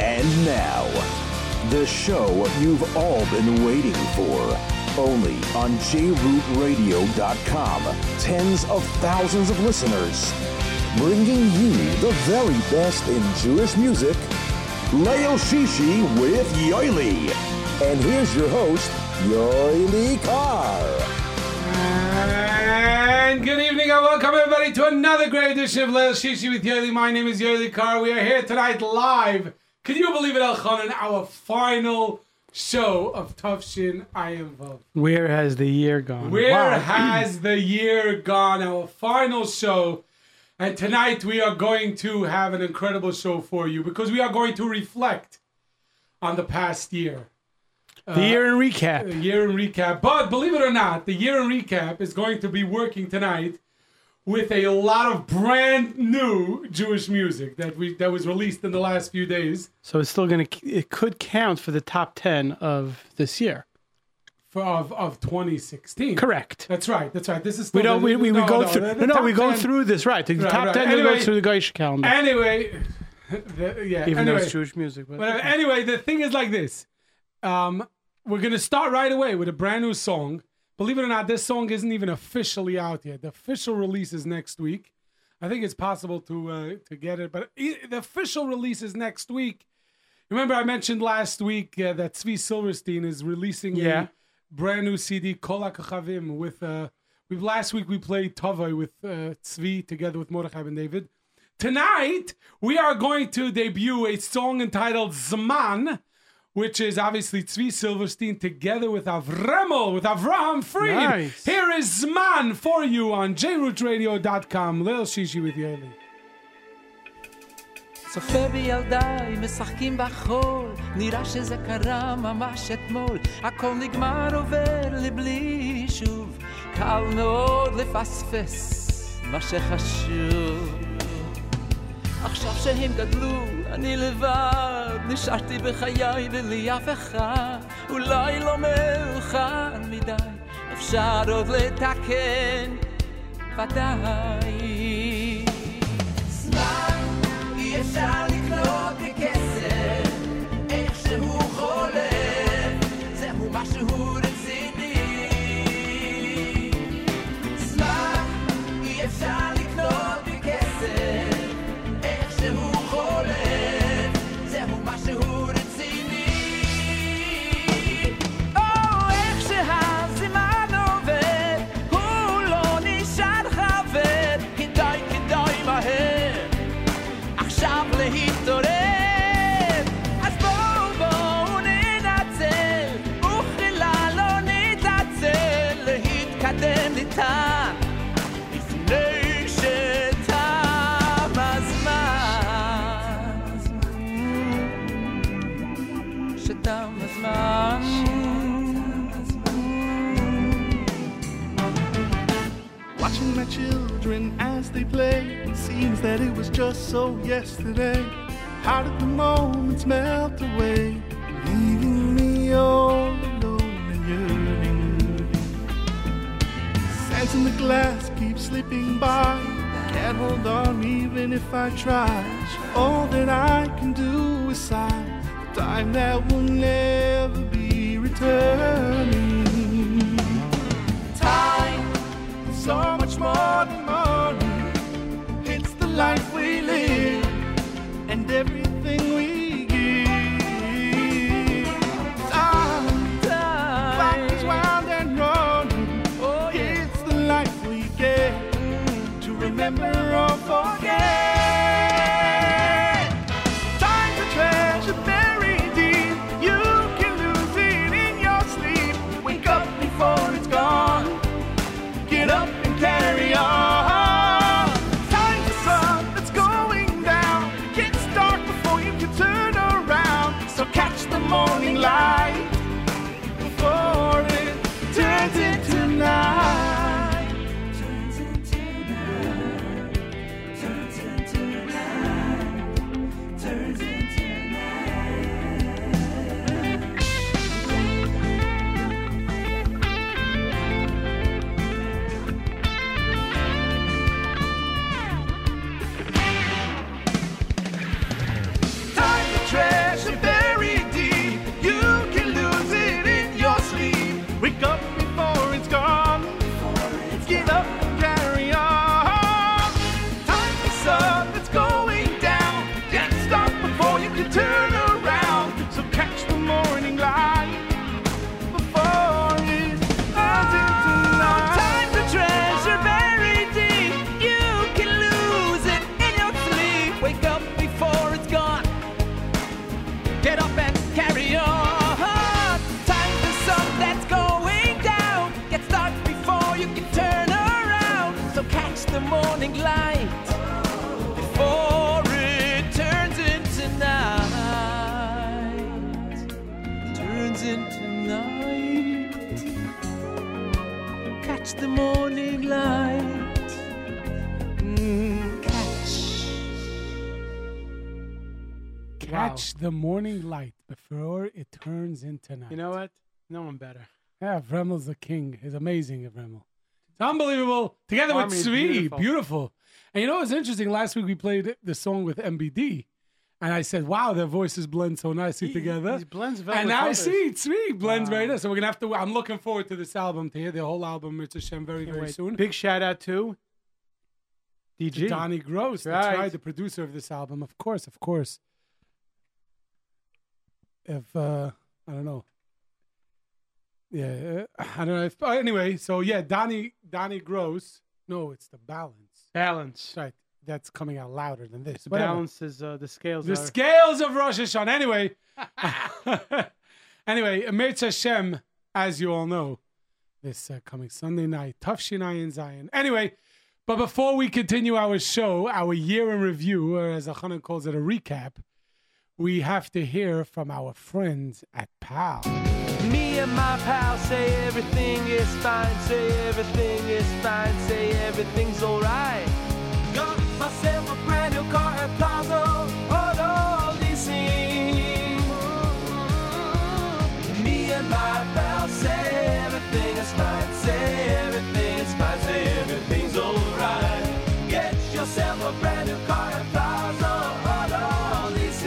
And now, the show you've all been waiting for. Only on jrootradio.com. Tens of thousands of listeners. Bringing you the very best in Jewish music. Leil Shishi with Yoely. And here's your host, Yoely Kar. And good evening and welcome everybody to another great edition of Leil Shishi with Yoely. My name is Yoely Kar. We are here tonight live. Can you believe it, Elchanan? Our final show of Tufshin Ayin Vav. Where has the year gone? Where Wow. has the year gone? Our final show. And tonight we are going to have an incredible show for you because we are going to reflect on the past year. the uh, year in recap. The recap? year in recap. But believe it or not, the year in recap is going to be working tonight with a lot of brand new Jewish music that we that was released in the last few days So it's still gonna. It could count for the top ten of this year. for, of of 2016. Correct. That's right. That's right. This is We don't. the- We, we, we go no, through. No, no, we go 10 through this right. The Right, top right. ten Anyway- goes through the Goyish calendar, Anyway, the, yeah. even though it's Jewish music. But Whatever. Anyway, the thing is like this. Um, we're gonna start right away with a brand new song. Believe it or not, this song isn't even officially out yet. The official release is next week. I think it's possible to uh, to get it, but the official release is next week. Remember, I mentioned last week uh, that Tzvi Silberstein is releasing Yeah. a brand new CD, Kol HaKochavim, with. Uh, we've last week we played Tavai with uh, Tzvi together with Mordechai and David. Tonight, we are going to debut a song entitled Zman, which is obviously Tzvi Silberstein together with Avremel, with Avraham Fried. Nice. Here is Zman for you on jrootradio.com. Leil Shishi with you, Eli. צופה בילדיי, משחקים בחול, נראה שזה קרה ממש אתמול, הכל נגמר עובר לבלי שוב, קל מאוד לפספס מה שחשוב. עכשיו שהם גדלו אני לבד נשארתי בחיי ולי אף אחד. אולי לא מאוחר מדי אפשר עוד לתקן ודאי. זמן אי אפשר לקנות בכסף children as they play, it seems that it was just so yesterday. How did the moments melt away, leaving me all alone and yearning? Sands in the glass keep slipping by. Can't hold on even if I try. All that I can do is sigh. The time that will never be returning. Time so much more life Catch the morning light. Mm, catch. Catch wow. the morning light before it turns into night. You know what? No one better. Yeah, Vremel's the king. He's amazing, Vremel. It's unbelievable. Together Army with Svee, beautiful. beautiful. And you know what's interesting? Last week we played the song with MBD and I said, "Wow, their voices blend so nicely He- together." he blends well and I see Tzvi blends very Wow. nice. So we're gonna have to. I'm looking forward to this album to hear the whole album. It's Hashem very Can't very wait. soon. Big shout out to to DG. Donnie Gross. That's Right. right, the producer of this album. Of course, of course. If uh I don't know. Yeah, uh, I don't know. If, uh, anyway, so yeah, Donnie Donnie Gross. No, it's the balance. Balance. Right. That's coming out louder than this. The Whatever. balance is uh, the scales. The are, scales of Rosh Hashanah. Anyway, anyway, Emetz Hashem, as you all know, this uh, coming Sunday night, Tafshinai in Zion. Anyway, but before we continue our show, our year in review, or as Elchanan calls it, a recap, we have to hear from our friends at PAL. Me and my pal say everything is fine, say everything is fine, say everything's alright. Got myself a brand new car at Plaza, hold all these. Me and my pal say everything is fine, say everything is fine, say everything's alright. Get yourself a brand new car at Plaza, hold all these.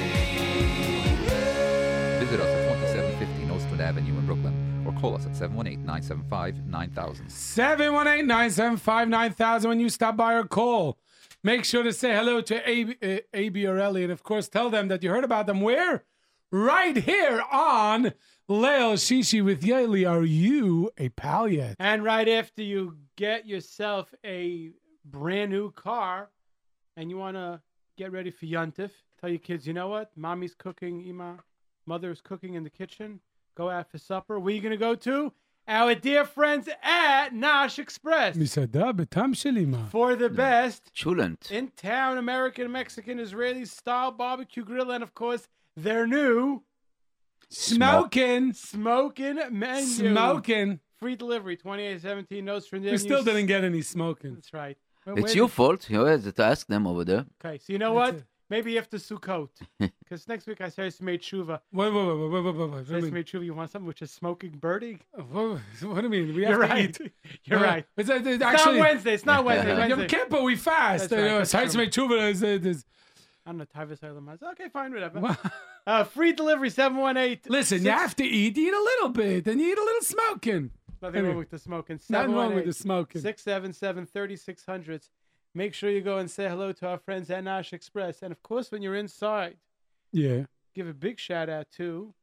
Visit us at 2750 Nostrand Avenue in Brooklyn or call us at 718 975 9000. 718 975 9000 when you stop by or call. Make sure to say hello to AB, uh, AB or Ellie. And of course, tell them that you heard about them where? Right here on Leil Shishi with Yoely. Are you a pal yet? And right after you get yourself a brand new car and you want to get ready for Yuntif, tell your kids, you know what? Mommy's cooking, Ima, mother's cooking in the kitchen. Go out for supper. Where you going to go to? Our dear friends at Nash Express. מסעדה בטעם שלי מה. For the best Chulent. in town American, Mexican, Israeli style barbecue grill. And of course, their new Smoking. smoking menu. Smoking. Free delivery, 2817 notes from We still didn't get any smoking. That's right. It's your fault. You have to ask them over there. Okay, so you know That's what? it. Maybe after Sukkot, because next week I seriously made tshuva. Wait, wait, wait, wait, wait, wait, wait, wait. Seriously made tshuva. You want something which is smoking birdie? What, what do you mean? We have You're to right. eat. You're Uh, right. It's, it's It's actually, not Wednesday. It's not Wednesday. Yom Wednesday. Kippur, we fast. That's right, Uh, that's Sites true. make tshuva is- is- I don't know. Tavis Eilamaz. Okay, fine, whatever. What? Uh, free delivery, 718. Listen, you have to eat. Eat a little bit, and you eat a little smoking. Nothing Anyway. wrong with the smoking. Nothing wrong with the smoking. 677 3600. Make sure you go and say hello to our friends at Nash Express. And of course, when you're inside, Yeah, give a big shout out to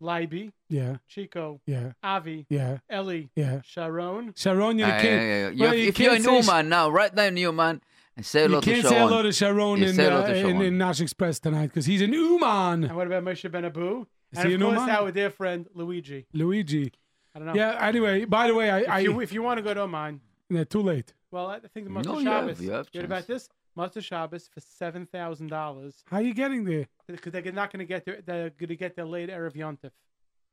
Libby, yeah, Chico, yeah, Avi, yeah, Ellie, yeah. Sharon. Sharon, you Ah, can't. yeah, yeah, yeah. well, You- you if you're a can't new sh- man now, right now, new man, say hello You to can't Sharon. say hello to Sharon in, say hello uh, to in, Sharon. in Nash Express tonight because he's an Uman. And what about Moshe Ben Abu? Is And he of a course, Numan? our dear friend Luigi. Luigi. I don't know. Yeah. Anyway, by the way, I, I If you, if you want to go to Uman, yeah, too late. Well, I think the Master No, you have- Shabbos. you have heard about this? Motzei Shabbos for seven thousand dollars How are you getting there? because they're not going to get there. they're going to get their late erev yontif.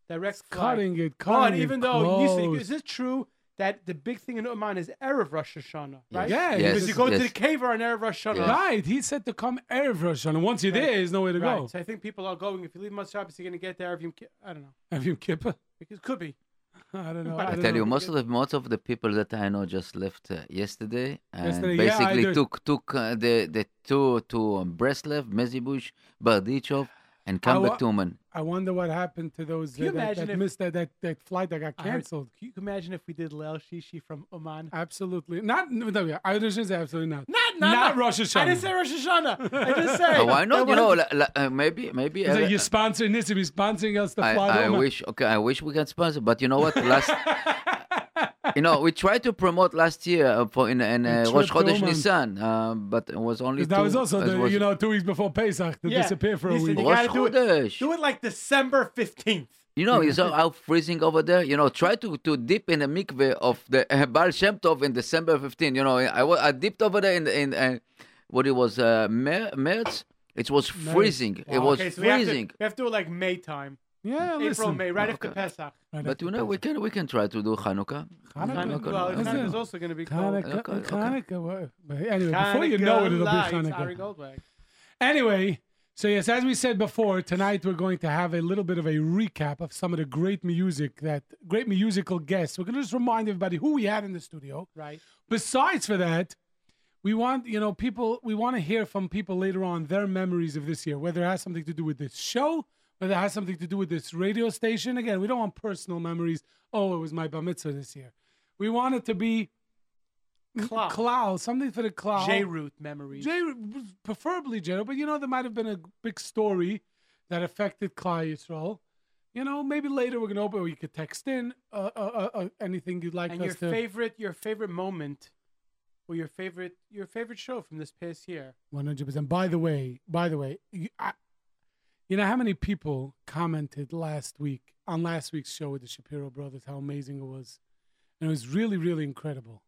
Direct It's flight. cutting it, But cutting even it though Nisi, close. is it true that the big thing in Uman is erev Rosh Hashanah, right? Yeah, Yes, Because you go to the cave on erev Rosh Hashanah. Yes. Right, he said to come Erev Rosh Hashanah. Once you're Right. there, there's nowhere to Right. go. So I think people are going. If you leave Motzei Shabbos, you're going to get there. If you, I don't know. Have you Kippur? Because it could be. I don't know. I, I don't tell know. you, most of the most of the people that I know just left uh, yesterday and Yesterday, basically do. took took uh, the the two to um, Breslev, Mezibush, Bardichov, and come I back to Uman. I wonder what happened to those Can you uh, that, imagine that if- missed that, that that flight that got I heard- canceled. Can you imagine if we did Leil Shishi from Uman? Absolutely not. No, yeah, I shouldn't say absolutely not. Not, Not Not Rosh Hashanah. I didn't say Rosh Hashanah. I just said. Oh, why not? that You know, one- la, la, uh, maybe maybe. It's uh, like you're sponsoring this, you're sponsoring us to I, to I Uman. wish. Okay, I wish we can sponsor, but you know what? Last, you know, we tried to promote last year uh, for in, in uh, Rosh to Chodesh Uman. Nisan, uh, but it was only. 'Cause that two, was also, the, was you know, two weeks before Pesach to Yeah, disappear for a week. you Rosh gotta do it- Do it like December 15th. You know, you saw how freezing over there. You know, try to, to dip in the mikveh of the uh, Baal Shem Tov in December 15. You know, I, I dipped over there in in uh, what it was uh, Mer- March. It was freezing. It was okay, so we have, to, freezing. we have to do it like May time. Yeah, April, listen. May, right after Okay. Pesach. Right But after you know, we can we can try to do Hanukkah. Hanukkah. Hanukkah, well, Hanukkah. Hanukkah is also going to be cold. Hanukkah, Okay, okay. Hanukkah. well, but Anyway, before you know it, it'll be lights, Hanukkah. Ari Goldberg. Anyway, So yes, as we said before, tonight we're going to have a little bit of a recap of some of the great music that great musical guests. We're going to just remind everybody who we had in the studio. Right. Besides for that, we want you know people. We want to hear from people later on their memories of this year, whether it has something to do with this show, whether it has something to do with this radio station. Again, we don't want personal memories. Oh, it was my bar mitzvah this year. We want it to be. Klal, something for the Klal. J root memories. J, preferably J, but you know there might have been a big story that affected Klal Yisrael. You know, maybe later we're gonna open, or you could text in uh, uh, uh, uh, anything you'd like and us your to. favorite, your favorite moment, or your favorite, your favorite show from this past year. One hundred percent. By the way, by the way, you, I, you know how many people commented last week on last week's show with the Shapiro brothers how amazing it was, and it was really, really incredible.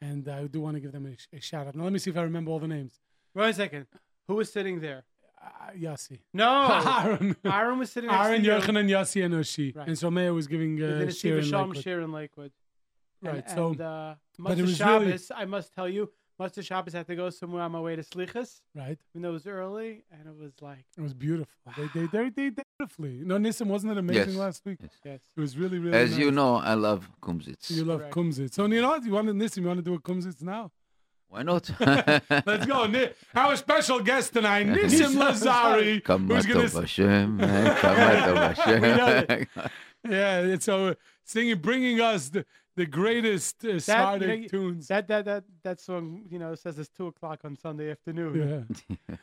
And I do want to give them a, a shout out. Now let me see if I remember all the names. Wait a second. Who was sitting there? Uh, Yossi, No, Aaron, Aaron was sitting next Aaron. Yochanan, Yossi, and Oshi. Right. And so Meir was giving uh, And then it's Steve Sharon Lakewood. Shir in Lakewood. And, Right, so- and, uh, but it was really- I must tell you, Motzei Shabbos had to go somewhere on my way to Slichas, Right. even though it was early, and it was like, It was beautiful. They, they, they, they did beautifully. No, Nissim, wasn't it amazing Yes. last week? Yes. yes. It was really, really As you know, I love kumsitz. You love Correct. Kumsitz. So, you know what? You want to Nissim, you want to do a Kumsitz now? Why not? Let's go. Ni- Our special guest tonight, Nissim Lazari. Who's gonna Kamatov Hashem. Hashem. Yeah, it's so singing, bringing us the, the greatest uh, That, you know, tunes. that, that, that, that song, you know, says it's 2 o'clock on Sunday afternoon.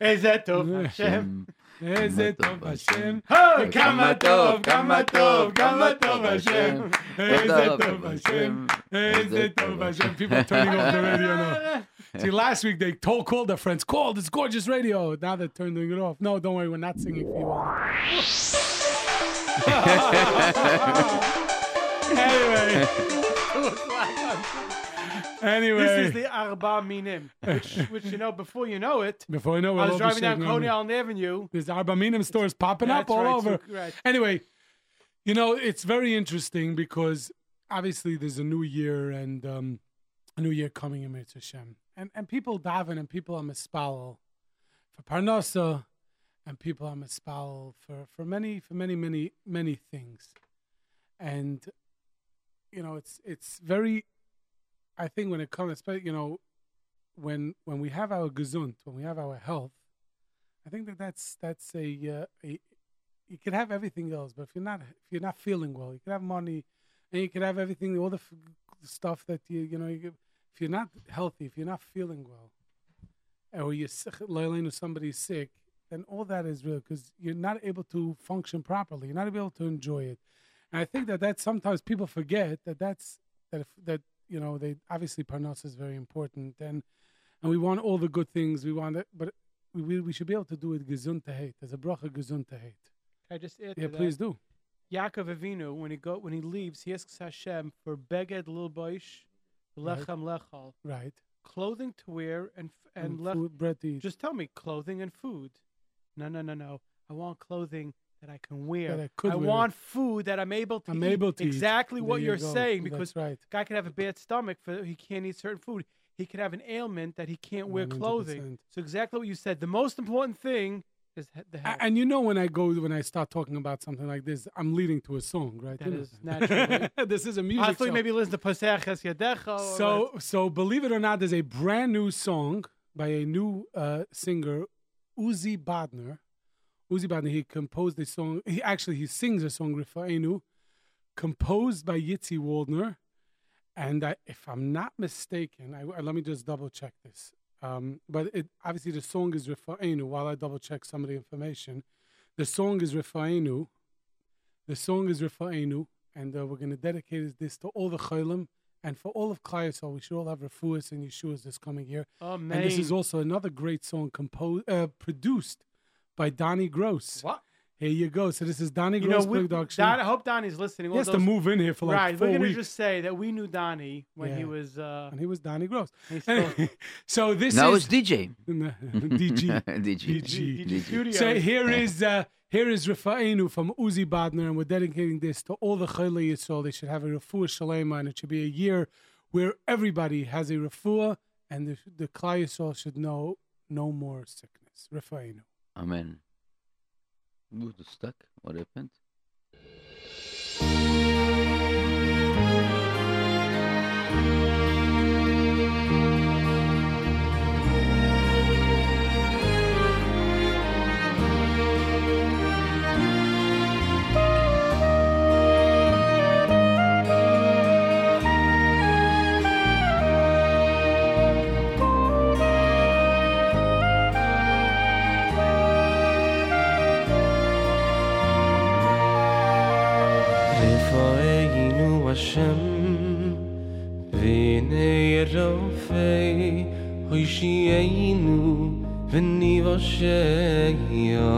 yeah. Is that Tov. Hashem? Is it Tov Hashem? Ho! Kama tov, kama tov, kama tov Hashem. Is it Tov Hashem? Is it Tov Hashem? People are turning off the radio now. See, last week they told, called their friends, call this gorgeous radio. Now they're turning it off. No, don't worry, we're not singing for you all. anyway. Anyway. This is the Arba Minim, which, which, you know, before you know it, Before I know I we'll was driving down Coney. Island Avenue. There's Arba Minim stores popping up all right, over. so- right. Anyway, you know, it's very interesting because obviously there's a new year and um, a new year coming in Mitzvah Hashem. And, and people daven and people are mispalel for parnasa and people are mispalel for, for many, for many, many, many things. And, you know, it's, it's very, I think when it comes, you know, when, when we have our gesund, when we have our health, I think that that's, that's a, uh, a, you can have everything else, but if you're not if you're not feeling well, you can have money, and you can have everything, all the f- stuff that you you know. You, if you're not healthy, if you're not feeling well, or you're sick, or somebody's sick, then all that is real because you're not able to function properly. You're not able to enjoy it, and I think that that sometimes people forget that that's that if, that you know they obviously parnas is very important, and and we want all the good things. We want it, but we we, should be able to do it gesund to hate. There's a bracha gesund to hate. Can I just add to Yeah, that? please do. Yaakov Avinu, when he go when he leaves, he asks Hashem for beged lil boish, Right. lechem lechal, Right. clothing to wear and f- and, lech- food, bread to eat. Just tell me clothing and food. No, no, no, no. I want clothing that I can wear. That I could wear. want food that I'm able to I'm eat. able to eat. exactly what There you you're go. saying because right. guy could have a bad stomach for he can't eat certain food. He could have an ailment that he can't wear clothing. So exactly what you said. The most important thing is the health. And you know when I go when I start talking about something like this, I'm leading to a song, right? That You is naturally. this is a music I thought show. maybe listen to Paseches Yadecha. So so believe it or not, there's a brand new song by a new uh, singer, Uzi Badner. Uzi Badner, he composed a song. He actually he sings a song Rifa'enu, composed by Yitzi Waldner. And I, if I'm not mistaken, I, let me just double check this. Um, but it obviously the song is Rifa'enu. While I double check some of the information, the song is Rifa'enu. The song is Rifa'enu, and uh, we're going to dedicate this to all the Chaylim and for all of Klai. We should all have Refuas and Yeshuas this coming year. Amen. And this is also another great song composed, uh, produced by Donnie Gross. what? Here you go. So this is Donnie You know, Gross we, production. Don, I hope Donnie's listening. he All has to move in here for like right. 4 We're gonna weeks. just say that we knew Donnie when he was. Uh, And he was Donnie Gross. still, so this now is it's DJ. DG. DG. DG. DG Studios. So here is uh, here is Rafa'enu from Uzi Badner, and we're dedicating this to all the Chayla Yisrael. They should have a refuah shalema, and it should be a year where everybody has a refuah, and the the Klai Yisrael should know no more sickness. Rafa'enu. Amen. Ooh, it's stuck. What happened? رافي هيشي عينو فني وشايا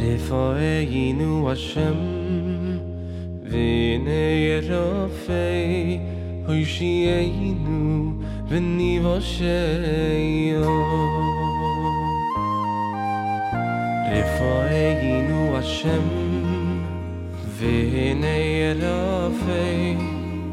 رفاعين وشم بيني رافي هيشي عينو فني وشايا رفاعين وشم بيني رافي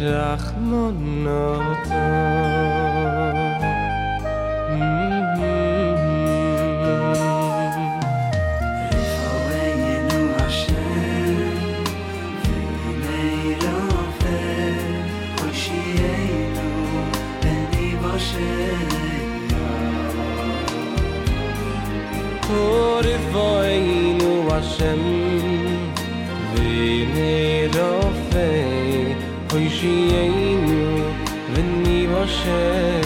רעх share.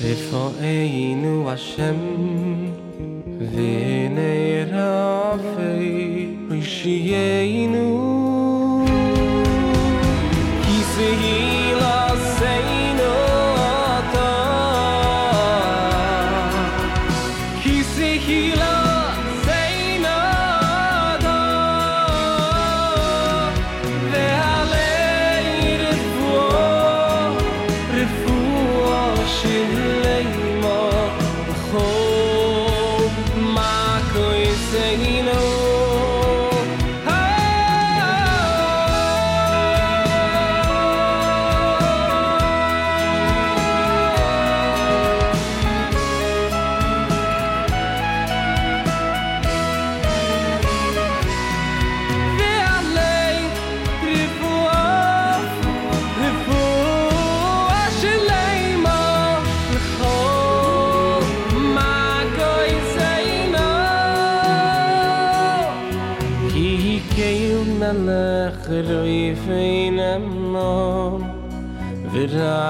רפואנו השם? ונערפי, vashem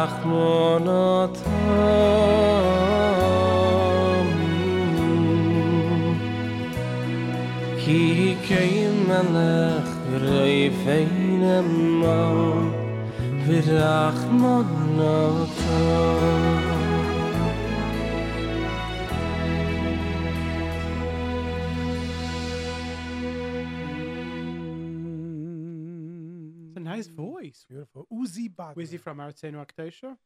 רחמונות כי קיים אנך רייפיין אמון ורחמונות Beautiful. Uzi. Where's he from? Artsenu Aktesha?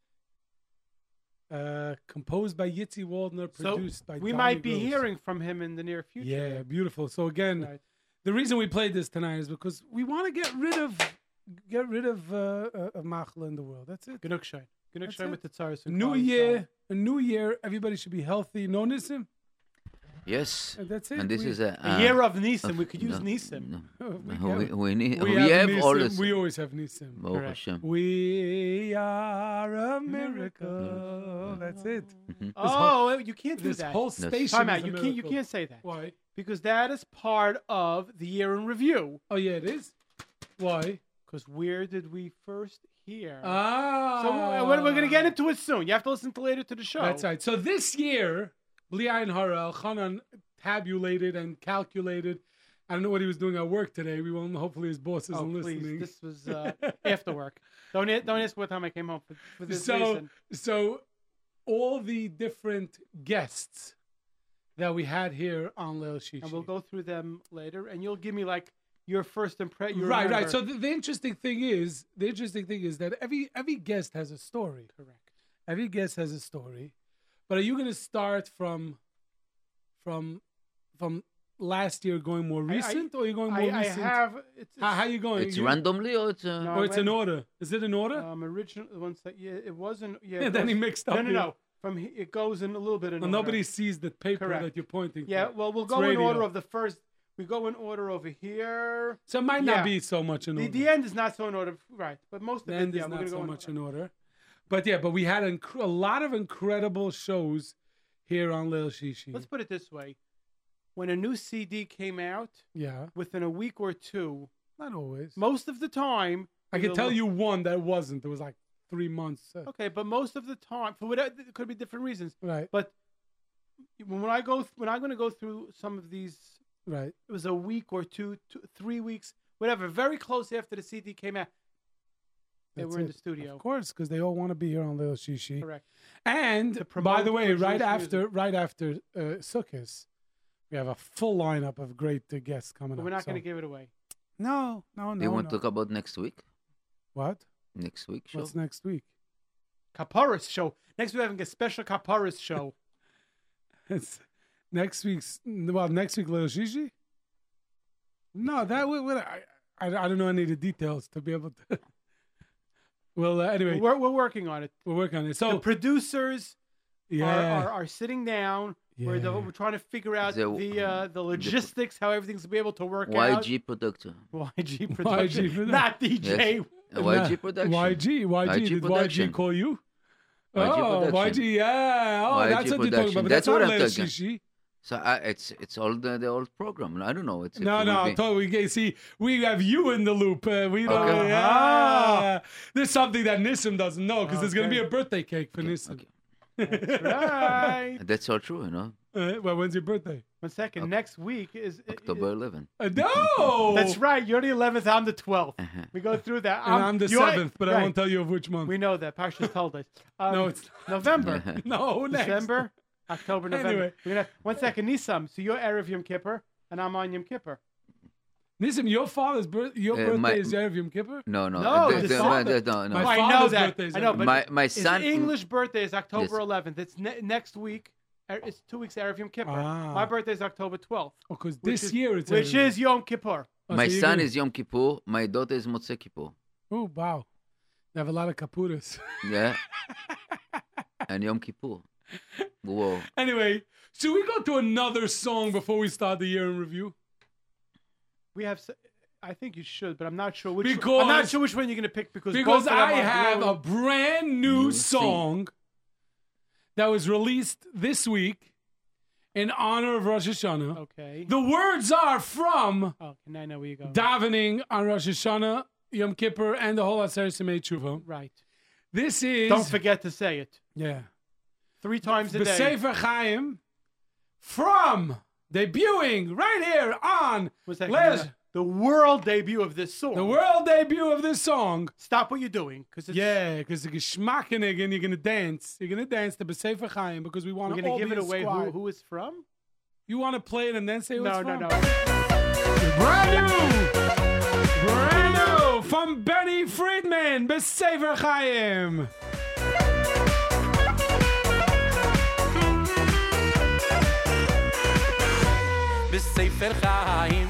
Uh, composed by Yitzi Waldner, So produced by we Donnie might be Gross. hearing from him in the near future. Yeah, beautiful. So again, Right. the reason we played this tonight is because we want to get rid of get rid of uh, uh, of Machla in the world. That's it. Genug Schein. Genug it. with the Tsaris. A new year, a new year. Everybody should be healthy. No Nissim. Yes. And that's it. And this We- is a, A uh, year of Nisim. We could use no, Nisim. no. we, We, we need. we We, have have this. We always have Nissim. Baruch Correct. Hashem. We are a miracle. That's it. Oh, you can't do This that. whole station. Time out. You can't. You can't say that Why? because that is part of the year in review. Oh yeah, it is. Why? Because where did we first hear? Ah. so uh, we're, we're gonna get into it soon. You have to listen to later to the show. That's right. So this year, Lian Hara, Elchanan tabulated and calculated. I don't know what he was doing at work today. We won't. Hopefully, his boss isn't Oh, please. listening. This was uh, after work. Don't don't ask what time I came home for, for this so, reason. so all the different guests that we had here on Leil Shishi. And we'll go through them later, and you'll give me like your first impression. right, right. So the, the interesting thing is, the interesting thing is that every every guest has a story. correct. Every guest has a story. But are you going to start from from from last year going more I- recent, or are you going more I, I recent? have. It's, how, how you going? It's You- randomly or it's. Uh, No, Or it's in went- order? Is it in order? um original ones that yeah it wasn't yeah. Yeah, it then he mixed up No, no, no. From he- it goes in a little bit in well, order. nobody sees the paper Correct. that you're pointing Yeah, to. well, we'll It's go in order of the first. We go in order over here. So it might yeah. not be so much in The, order. the end is not so in order, right? But most of The it, end yeah, is we're not gonna so go much in order. But yeah, but we had inc- a lot of incredible shows here on Leil Shishi. Let's put it this way: when a new CD came out, yeah, within a week or two, not always. most of the time, I can tell look- you one that wasn't. It was like three months. uh, Okay, but most of the time, for whatever, it could be different reasons. Right, But when I go, when I'm going to go through some of these, right. it was a week or two, two three weeks, whatever, very close after the CD came out. They That's were in it. the studio. Of course, because they all want to be here on Leil Shishi. Correct. And by the way, Jewish right music. after right after uh, Sukkot, we have a full lineup of great uh, guests coming But up. we're not going to give it away. No, no, no. you want no. to talk about next week? what? Next week show? What's next week? Kaparis show. Next we're having a special Kaparis show. It's next week's. Well, next week, Leil Shishi. No, that would. would- I, I I don't know any of the details to be able to. well, uh, anyway, We're, we're working on it. we're working on it. the So producers yeah, are, are, are sitting down. We're, the, we're trying to figure out The- the uh, the logistics, how everything's going to be able to work out. YG production. YG production, production. not DJ. Uh, YG production. YG, YG, YG did YG call you? YG oh, production. YG, yeah. Oh, YG that's what you're talking about. That's that's, what I'm Lil talking. Shishi. So uh, it's it's all the, the old program. I don't know. It's No, it no, I be- told we see we have you in the loop. Uh, we don't. Okay. Yeah. There's something that Nissim doesn't know because there's gonna be a birthday cake for Nissim. okay. right. That's all true, you know. Uh, well, when's your birthday? One second. Okay. Next week is October 11. Uh, no. That's right. You're the 11th. I'm the 12th. Uh-huh. We go through that. And I'm the seventh, but I won't tell you of which month. We know that. Parsha's told us. Um, No, it's November, no next. December, October, November. Anyway. We're gonna one second. Nissim. So you're Erev Yom Kippur, and I'm on Yom Kippur. Nissim, your father's birth, your Uh, birthday my- is Erev Yom Kippur. No, no. No, the- the- December. the- no, no. My Oh, I know father's that. birthday is I know, but my my his son. English birthday is October Yes. 11th. It's ne- next week. Er, It's two weeks Erev Yom Kippur. Ah. My birthday is October 12th, Because which this is- year it's which Erev Yom. is Yom Kippur. Oh, my so son gonna- is Yom Kippur. My daughter is Motzei Kippur. Oh wow, they have a lot of kapuras. Yeah. and Yom Kippur. Whoa. anyway, should we go to another song before we start the year in review? We have. s- I think you should, but I'm not sure which. Because- I'm not sure which one you're gonna pick because Because both I are have a brand new You see. song that was released this week in honor of Rosh Hashanah. Okay. The words are from Oh, now I know where you go. davening on Rosh Hashanah Yom Kippur and the whole Aseret Simei Tshuva. Right. This is Don't forget to say it yeah three times a day. Sefer Chaim from debuting right here on. Les- The world debut of this song. the world debut of this song. Stop what you're doing, because Yeah, because the geschmackenig and you're gonna dance. You're gonna dance the Sefer Chaim because we want we're to gonna give it away. Who, who is from? You want to play it and then say who No, it's no, from? no. Brand new, brand new from Benny Friedman, Besefer Chaim. בספר חיים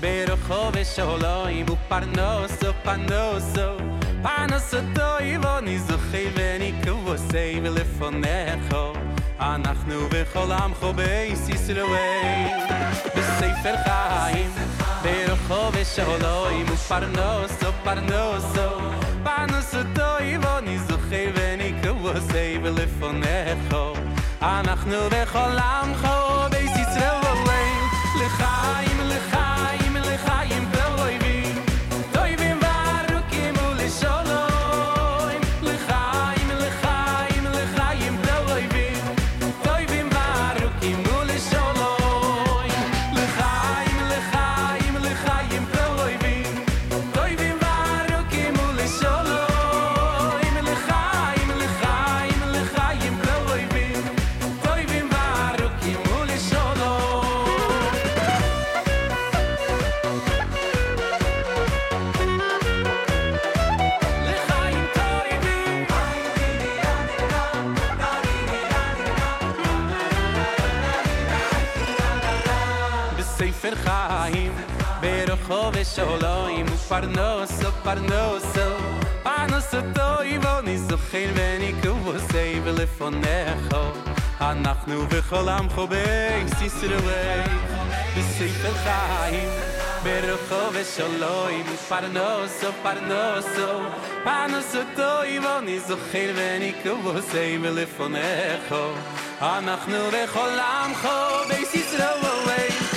ברחוב שלוים ופרנוסו פרנוסו פרנוסו טוב אני זוכר ואני כבוסי ולפונךו אנחנו בכל עמך בייס ישראל בספר חיים ברחוב שלוים ופרנוסו פרנוסו פרנוסו טוב אני זוכר ואני כבוסי ולפונךו אנחנו בכל עמך שלוים ופרנוסו פרנוסו פרנוסו טוב אני זוכר ואני כבוסי ולפונךו אנחנו בכל עמך בייס ישראל בספר חיים ברחוב שלוים ופרנוסו פרנוסו פרנוסו טוב אני זוכר ואני כבוסי ולפונךו אנחנו בכל עמך בייס ישראל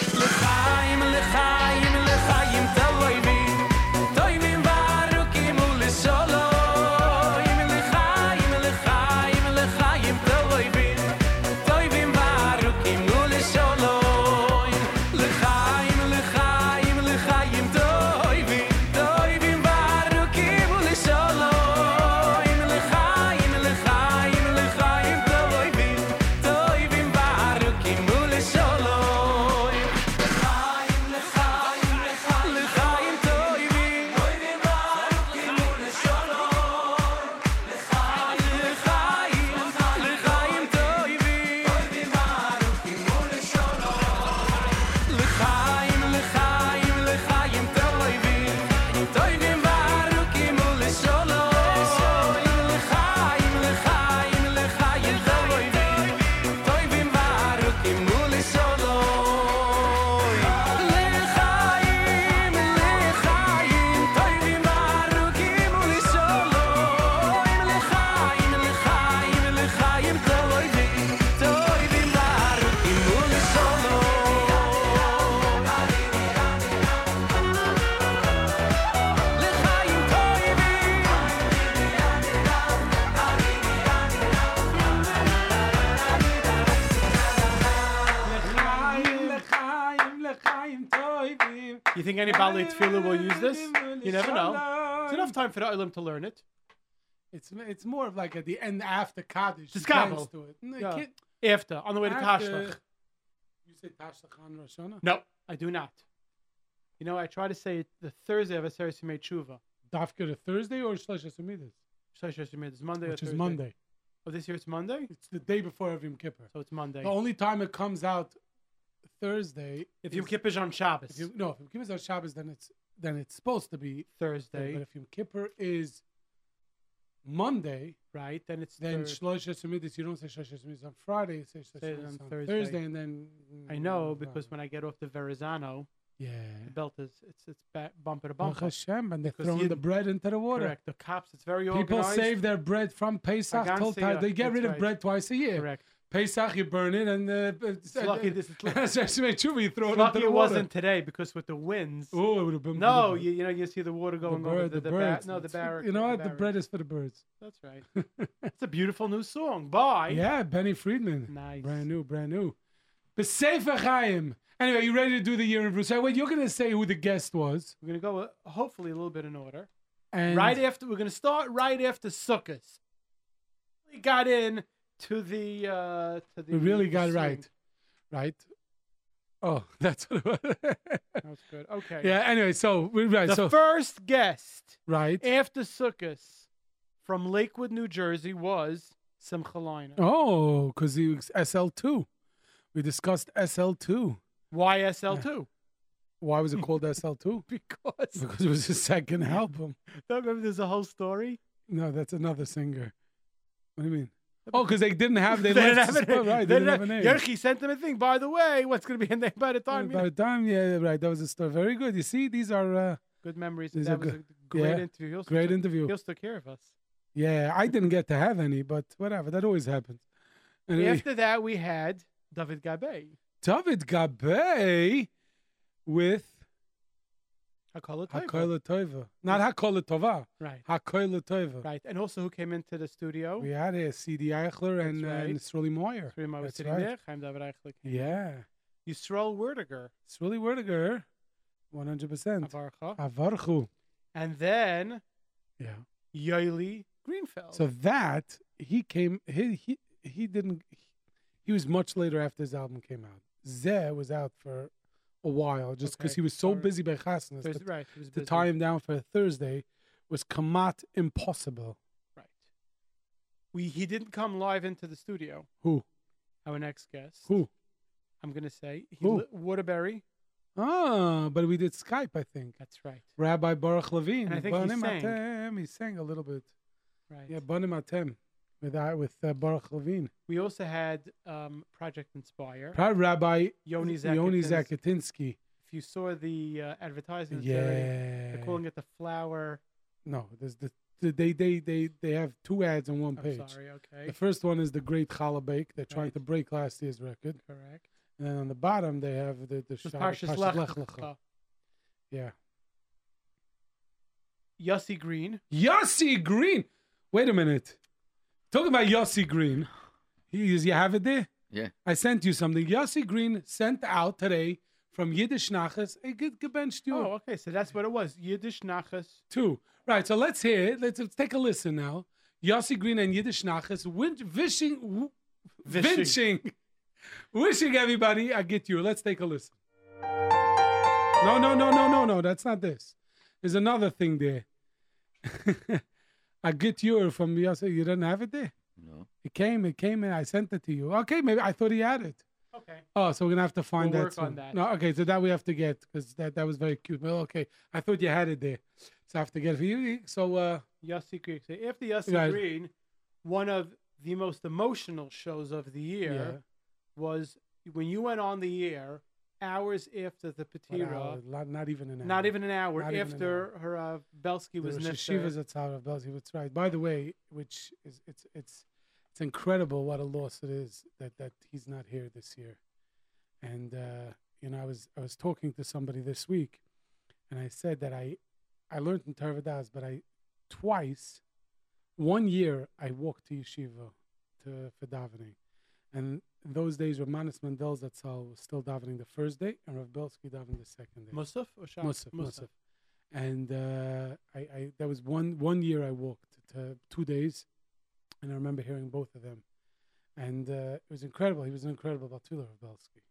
Tefillah will use this? You never know. It's enough time for the Olim to learn it. It's it's more of like at the end after Kaddish. To it. No, Yeah. After, on the way to after-. You say Tashlach on Rosh Hashanah? No, I do not. You know, I try to say it the Thursday of Aseret Simei Tshuva. Dafka to Thursday or Shlosh Hashemidas? Aseret Simei is Monday Which or is Thursday? Monday. Oh, this year it's Monday? It's the day before Yom Kippur. So it's Monday. The only time it comes out Thursday. if Yom is- Kippur is on Shabbos, if you, no, if Yom Kippur is on Shabbos, then it's then it's supposed to be Thursday. But if Yom Kippur is Monday, right? Then it's then Shlosh. You don't say Shlosh on Friday. You say Shlosh on Thursday. Thursday. and then mm, I know mm, because when I get off the Verrazano, yeah. the belt is it's it's ba- bumper to bumper. Hashem, and they're throwing you- the bread into the water. Correct. The cops, it's very old People organized. save their bread from Pesach till time. They get rid of right. bread twice a year. Correct. Pesach, you burn it, and uh, It's lucky this is lucky, That's you throw it it's into lucky the it wasn't today because with the winds. Oh, it would have been. No, you, you know you see the water going the over bird, the, the, the, ba- birds. no the barrack. You know what? The barrack. bread is for the birds. That's right. it's a beautiful new song. Bye. Yeah, Benny Friedman. Nice. Brand new, brand new. Besefer Chaim. Anyway, you ready to do the year in Bruce? Wait, you're gonna say who the guest was, We're gonna go uh, hopefully a little bit in order. and right after we're gonna start right after Sukkot. We got in to the uh to the we really got swing. right, right? Oh, that's what it was. That's good. Okay. yeah. Anyway, so we right. The so first guest right. after Sukkot from Lakewood, New Jersey was Simcha Leiner. Oh, because he was SL two. We discussed SL two. Why SL2? Why was it called SL two? Because Because it was his second album. don't remember there's a whole story. No, that's another singer. What do you mean? Oh, because they didn't have they, They didn't have the a name. right? They didn't have a name. Yerky sent them a thing. By the way, what's going to be a name by the time? By the time, yeah, right. That was a story. Very good. You see, these are uh, Good memories. These that are was good- a great yeah, interview. He also great took, interview. He also took care of us. Yeah, I didn't get to have any, but whatever. That always happens. Anyway, After that, we had David Gabe. David Gabe with Hakola Tova. Not Hakola Tova. Right. Hakola Tova. Right. And also who came into the studio? We had here CD Eichler and, That's right. and Sroli Moyer. Of us sitting right. there. Chaim David Eichler came. Yeah. Yisrael Werdiger. Sroli Werdiger. 100%. Avarcha. Avarchu. And then Yeah. Yoeli Greenfeld. So that he came he he he didn't he was much later after his album came out. Zeh was out for a while just because Okay, he was so busy by Chasnas right. To tie him down for Thursday was Kamat impossible. Right. We he didn't come live into the studio. Who? Our next guest. Who? I'm gonna say he Who? li- Waterbury. Ah, but we did Skype, I think. That's right. Rabbi Baruch Levine. And I think he sang. Atem. He sang a little bit. Right. Yeah, Banim Atem with uh, with uh, Baruch Levine. We also had um, Project Inspire. Proud Rabbi Yoni Yoni Zakatinsky. If you saw the uh, advertisement, Yeah. they're calling it the flower. No, there's the, the they they they they have two ads on one I'm page. sorry. Okay. The first one is the Great Challah Bake. They're trying Right. to break last year's record, Correct. and then on the bottom they have the the Parshas Lech Lech. Lecha. Yeah, Yossi Green. Yossi Green. Wait a minute. Talking about Yossi Green. He is. You have it there. Yeah. I sent you something. Yossi Green sent out today from Yiddish Nachas a good gebenched you Oh, okay. So that's what it was. Yiddish Nachas. Two. Right. So let's hear it. Let's, let's take a listen now. Yossi Green and Yiddish Nachas win- wishing, w- Wishing. wishing, wishing everybody I get you. Let's take a listen. No, no, no, no, no, no. That's not this. There's another thing there. I get you from Yossi. You didn't have it there. No. It came. It came and I sent it to you. Okay, maybe I thought he had it. Okay. Oh, so we're gonna have to find We'll that. work on that. No, okay, so that we have to get because that that was very cute. Well, okay, I thought you had it there, so I have to get it for you. So, uh, Yossi Green. So after Yossi Right. Green, one of the most emotional shows of the year yeah, was when you went on the air hours after the what? Patira. not, not even an hour. Not even an hour Not even an after her uh, Belsky was Rosh nifter. Hashivas at Tzara of Belzi. That's right. By the way, which is it's it's it's incredible what a loss it is that that he's not here this year. And uh, you know, I was I was talking to somebody this week, and I said that I I learned in Torah Vodaas, but I twice, one year I walked to yeshiva to for davening, and those days Ramanis Mendel Zatzal was still davening the first day, and Rav Belsky davening the second day. Musaf or Shabbos? Musaf, Musaf. And uh, I, I that was one one year I walked to two days, and I remember hearing both of them, and uh, it was incredible. He was an incredible Baltula Belsky.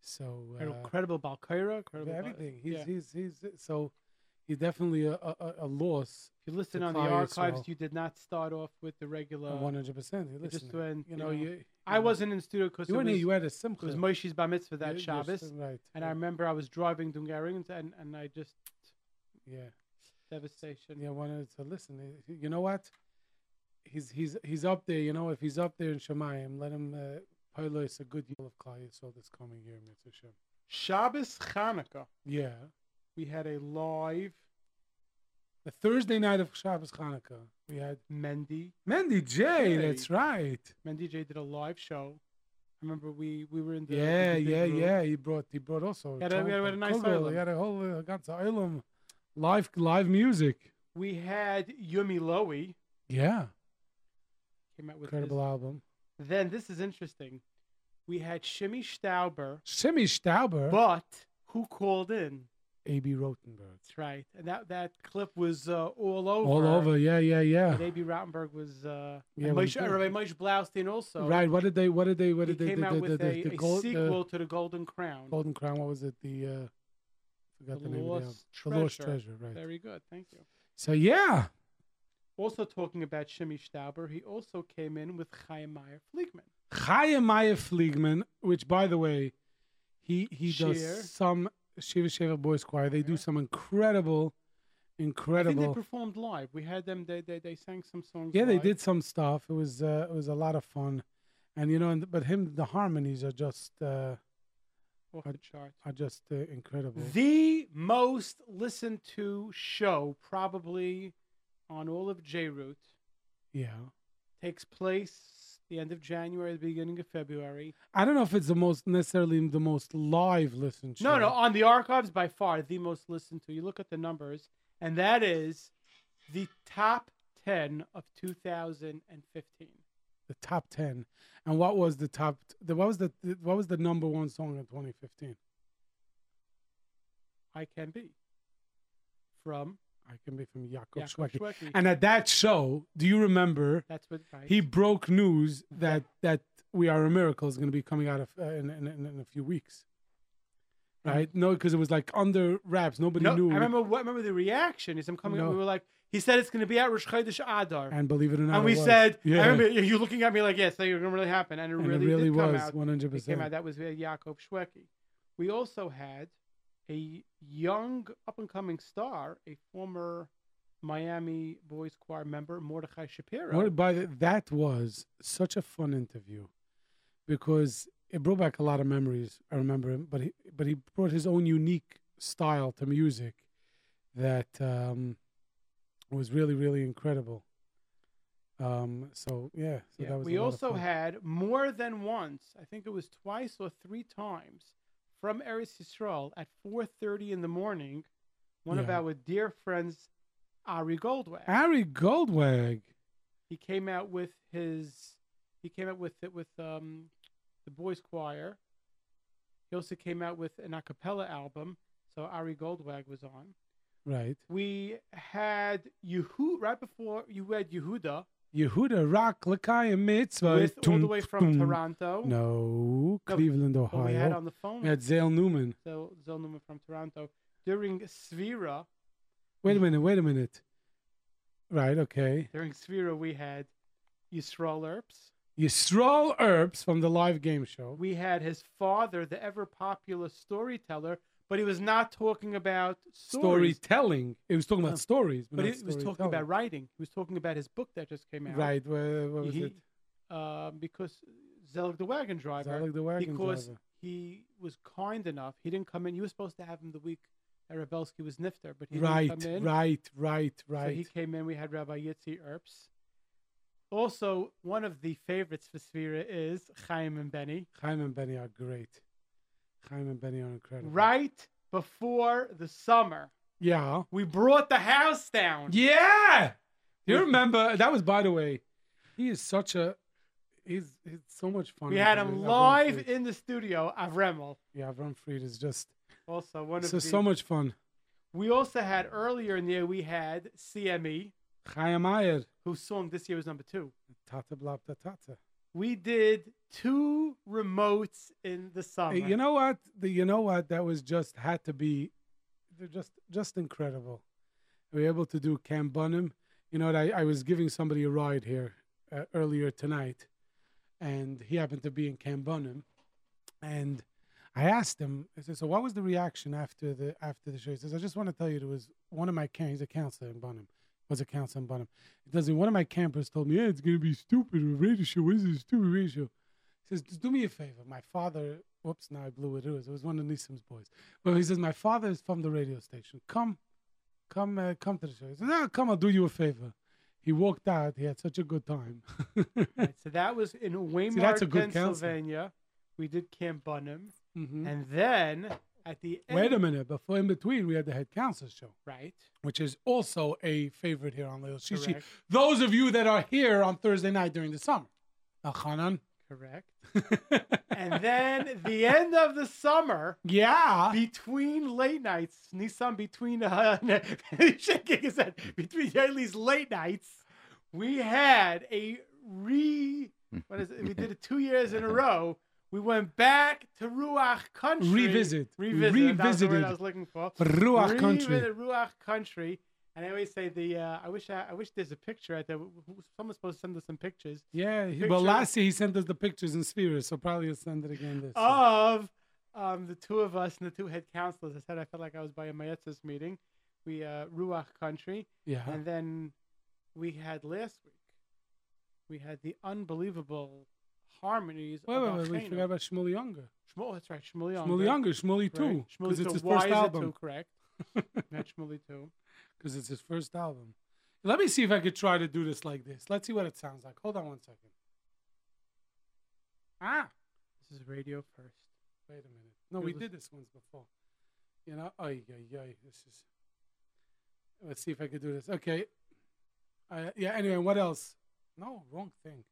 So uh, Incredible Balkaira. Incredible everything. He's yeah. he's he's so he's definitely a, a, a- loss. If you listen on the archives, you did not start off with the regular. One hundred percent. You you just listen. went, You you know, know, you. I you- wasn't in studio because You it was, You had a it simcha. was Moshe's Bar Mitzvah that You- Shabbos. right. And I remember I was driving Dungaring and, and I just, yeah. devastation. Yeah, wanted to listen. Eh, You know what? He's he's he's up there. You know, if he's up there in Shemayim, let him uh, pilot a good deal of Klal Yisrael this coming year, Mitzvah Shem. Shabbos Chanukah. Yeah, We had a live the Thursday night of Shabbos Chanukah, we had Mendy. Mendy J. That's right. Mendy J did a live show I remember we we were in the Yeah, the yeah, yeah. He brought he brought also. Had a- we had a nice island. He had a whole uh, island, live live music. We had Yumi Lowy Yeah, came out with incredible album. Then this is interesting. We had Shimmy Stauber, Shimmy Stauber, but who called in? A.B. Rotenberg. That's right, and that that clip was uh, all over. All over. Yeah, yeah, yeah. And A.B. Rotenberg was uh, Yeah, Moshe, Moshe Blaustein also. Right. What did they? What did they? What He did they? came the, out the, with the, a, the gold, sequel to the Golden Crown. Golden Crown. What was it? The uh, forgot The the, name of the album. Lost The Lost Treasure. Treasure. Right. Very good, thank you. So yeah, Also talking about Shimmy Stauber, he also came in with Chaim Meyer Fliegman. Chaim Meyer Fliegman, which by the way, he he does some Shiva Shiva Boys Choir. They do some incredible, I think incredible. they performed live. We had them. They they, they sang some songs. Yeah, they did some stuff. It was uh, it was a lot of fun, and you know, and, but him the harmonies are just uh, off I- the charts. are just uh, incredible. The most listened to show probably on all of J Root yeah, takes place the end of January, the beginning of February. I don't know if it's the most necessarily the most live listened. To. No, no, on the archives by far the most listened to. You look at the numbers, and that is the top ten of 2015. the top ten. And what was the top? The, what was the what was the number one song in 2015? I can be from I can be from Jakob. Shweki. And at that show, do you remember That's what right. he broke news that that We Are a Miracle is going to be coming out of, uh, in, in, in, in a few weeks. Right? No, because it was like under wraps. Nobody no, knew. I remember. What, remember the reaction. Is I'm coming. up, We were like, he said it's going to be at Rosh Chodesh Adar, and, believe it or not, and we said, yeah. I remember you looking at me like, yes, that's going to really happen, and it and really, it really did come was out. 100%. Came out. That was uh, Yaakov Shweki. We also had a young up and coming star, a former Miami Boys Choir member, Mordechai Shapiro. What, by the, that was such a fun interview because it brought back a lot of memories. I remember him, but he but he brought his own unique style to music that um, was really really incredible. Um, so yeah, so Yeah, that was. we a lot of also had more than once. I think it was twice or three times from Eretz Yisrael at 4:30 in the morning. One of our dear friends, Ari Goldwag. Ari Goldwag. he came out with his. He came out with it with um, the boys choir. He also came out with an a cappella album. So Ari Goldwag was on. Right, We had Yehu right before you had Yehuda Yehuda Rock Lakayim Mitzvah. with all the way from. Toronto. No, Cleveland, But we had Ohio. on the phone We had Zale Newman. So Zale Newman from Toronto during Svira. Wait a minute. Wait a minute. Right. Okay. During Svira, we had Yisrael Earps. Yisrael Earps from the live game show. We had his father, the ever popular storyteller, but he was not talking about stories. Storytelling. He was talking about No. stories, but not he was talking about writing. He was talking about his book that just came out. right. Where, what was he, it? Um, because Zelig the wagon driver. Zelig the wagon because driver. he was kind enough. He didn't come in. You were supposed to have him the week that Rebelsky was nifter, but he Right. didn't come in. Right. Right. Right. So he came in. We had Rabbi Yitzi Earps. Also, one of the favorites for Sphira is Chaim and Benny. Chaim and Benny are great. Chaim and Benny are incredible. Right before the summer, Yeah. we brought the house down. Yeah. Do you remember? That was, by the way, he is such a. He's, he's so much fun. We had Avram him Fried. live in the studio. Avremel, Yeah, Avram Fried is just also one of so the. so much fun. We also had earlier in the year we had CME, Chaim Ayer. whose song this year was number two. Tata blabta tata. We did two remotes in the summer. Hey, you know what? The, you know what? That was just had to be. Just just incredible. We were able to do Camp Bunham. You know what? I, I was giving somebody a ride here uh, earlier tonight, and he happened to be in Camp Bunham, and I asked him. I said, "So what was the reaction after the after the show?" He says, "I just want to tell you it was one of my. He's a counselor in Bunham. Was a counselor in Bunham. He does. One of my campers told me, "Yeah, it's gonna be stupid. A radio show. What is this stupid radio show?" He says, "Just do me a favor. My father. Whoops! Now I blew it. It was, it was one of Nissim's boys. But he says, my father is from the radio station. Come, come, uh, come to the show. He says, no, come. I'll do you a favor." He walked out. He had such a good time. Right, so that was in Waymart, that's a good counselor. Pennsylvania. we did Camp Bunham, Mhm. and then at the end, Wait a minute. Before in between, we had the head counselor show, right? which is also a favorite here on Leil Shishi. Correct. Those of you that are here on Thursday night during the summer. Elchanan. Correct. and then the end of the summer, yeah. between late nights, Nissim between uh, he's shaking his head between Yoely's late nights, we had a re. What is it? We did it two years in a row. We went back to Ruach country. Revisit. Revisit. We That the word I was looking for. Ruach country. Revisit Ruach country. And I always say the. Uh, I wish. I, I wish there's a picture out there. Someone's supposed to send us some pictures Yeah. Picture- well, last year he sent us the pictures in spheres, so probably he'll send it again this. of um, the two of us and the two head counselors. I said I felt like I was by a Mayetzes meeting. We uh, Ruach country, yeah. and then we had last week. We had the unbelievable harmonies. Wait, wait, wait. We forgot about Shmuel Younger. Shmuel, that's right, Shmuel Younger. Shmuel Younger, Shmuley Right. too, Shmuley because it's his first album. too, correct. Not Shmuel too. Because it's his first album. Let me see if I could try to do this like this. Let's see what it sounds like. Hold on one second. Ah, This is radio first. wait a minute. No, we did this once before. You know, oh yeah, yeah. This is. Let's see if I could do this. Okay. Uh, yeah. Anyway, what else? No, wrong thing.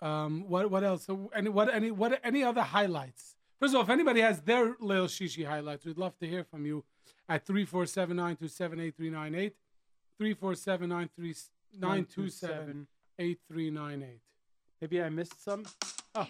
Um, what what else? So, Any what any what any other highlights? First of all, if anybody has their Leil Shishi highlights, we'd love to hear from you at 347-927-8398, 347-927-8398. Maybe I missed some. Oh,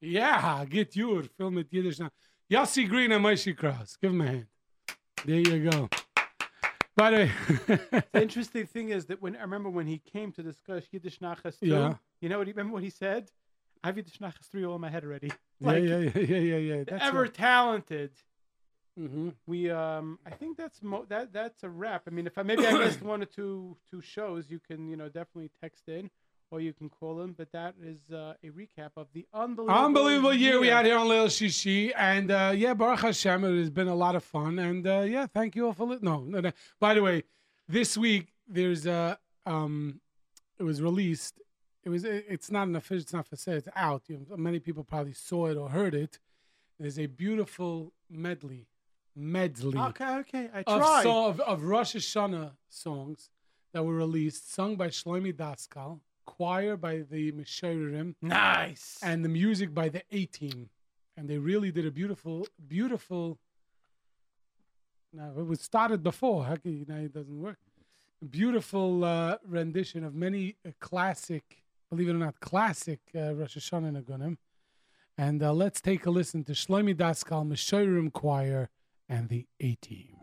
Yeah, get your film it Yiddish now. Yossi Green and Moshe Kraus. Give him a hand. There you go. By the way, the interesting thing is that when I remember when he came to discuss Yiddish Nachas too, Yeah. you know what? He, remember what he said? I have Yiddish Nachas three all in my head already. Like, yeah, yeah, yeah, yeah, yeah. That's ever talented. hmm We um, I think that's mo- that that's a wrap. I mean, if I maybe I missed one or two two shows, you can you know definitely text in or you can call in. But that is uh, a recap of the unbelievable Unbelievable year we had here on Leil Shishi. And uh, yeah, Baruch Hashem, it has been a lot of fun. And uh, yeah, thank you all for listening. No, no, no. By the way, this week there's a, um, it was released. It was, it's not an official, it's not for sale, it's out. You know, many people probably saw it or heard it. There's a beautiful medley, medley Okay, okay, I of, tried. song, of, of Rosh Hashanah songs that were released, sung by Shlomi Daskal, choir by the Mesherim, nice. and the music by the A Team. And they really did a beautiful, beautiful. Now, it was started before. How can you, now it doesn't work? Beautiful uh, rendition of many uh, classic, believe it or not, classic uh, Rosh Hashanah Nagunim. And uh, let's take a listen to Shlomi Daskal, Mesherim Choir, and the A Team.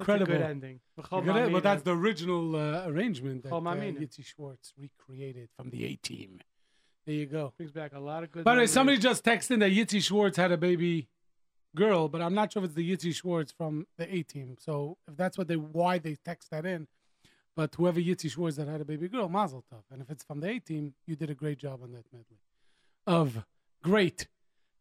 Incredible. good ending. V'chol Good end- But ma'amina. that's the original uh, arrangement that uh, Yitzi Schwartz recreated from the A Team. There you go. brings back a lot of good. By the way, somebody just texted in that Yitzi Schwartz had a baby girl, but I'm not sure if it's the Yitzi Schwartz from the A Team. So if that's what they why they text that in, but whoever Yitzi Schwartz that had a baby girl, Mazel Tov. And if it's from the A Team, you did a great job on that medley of great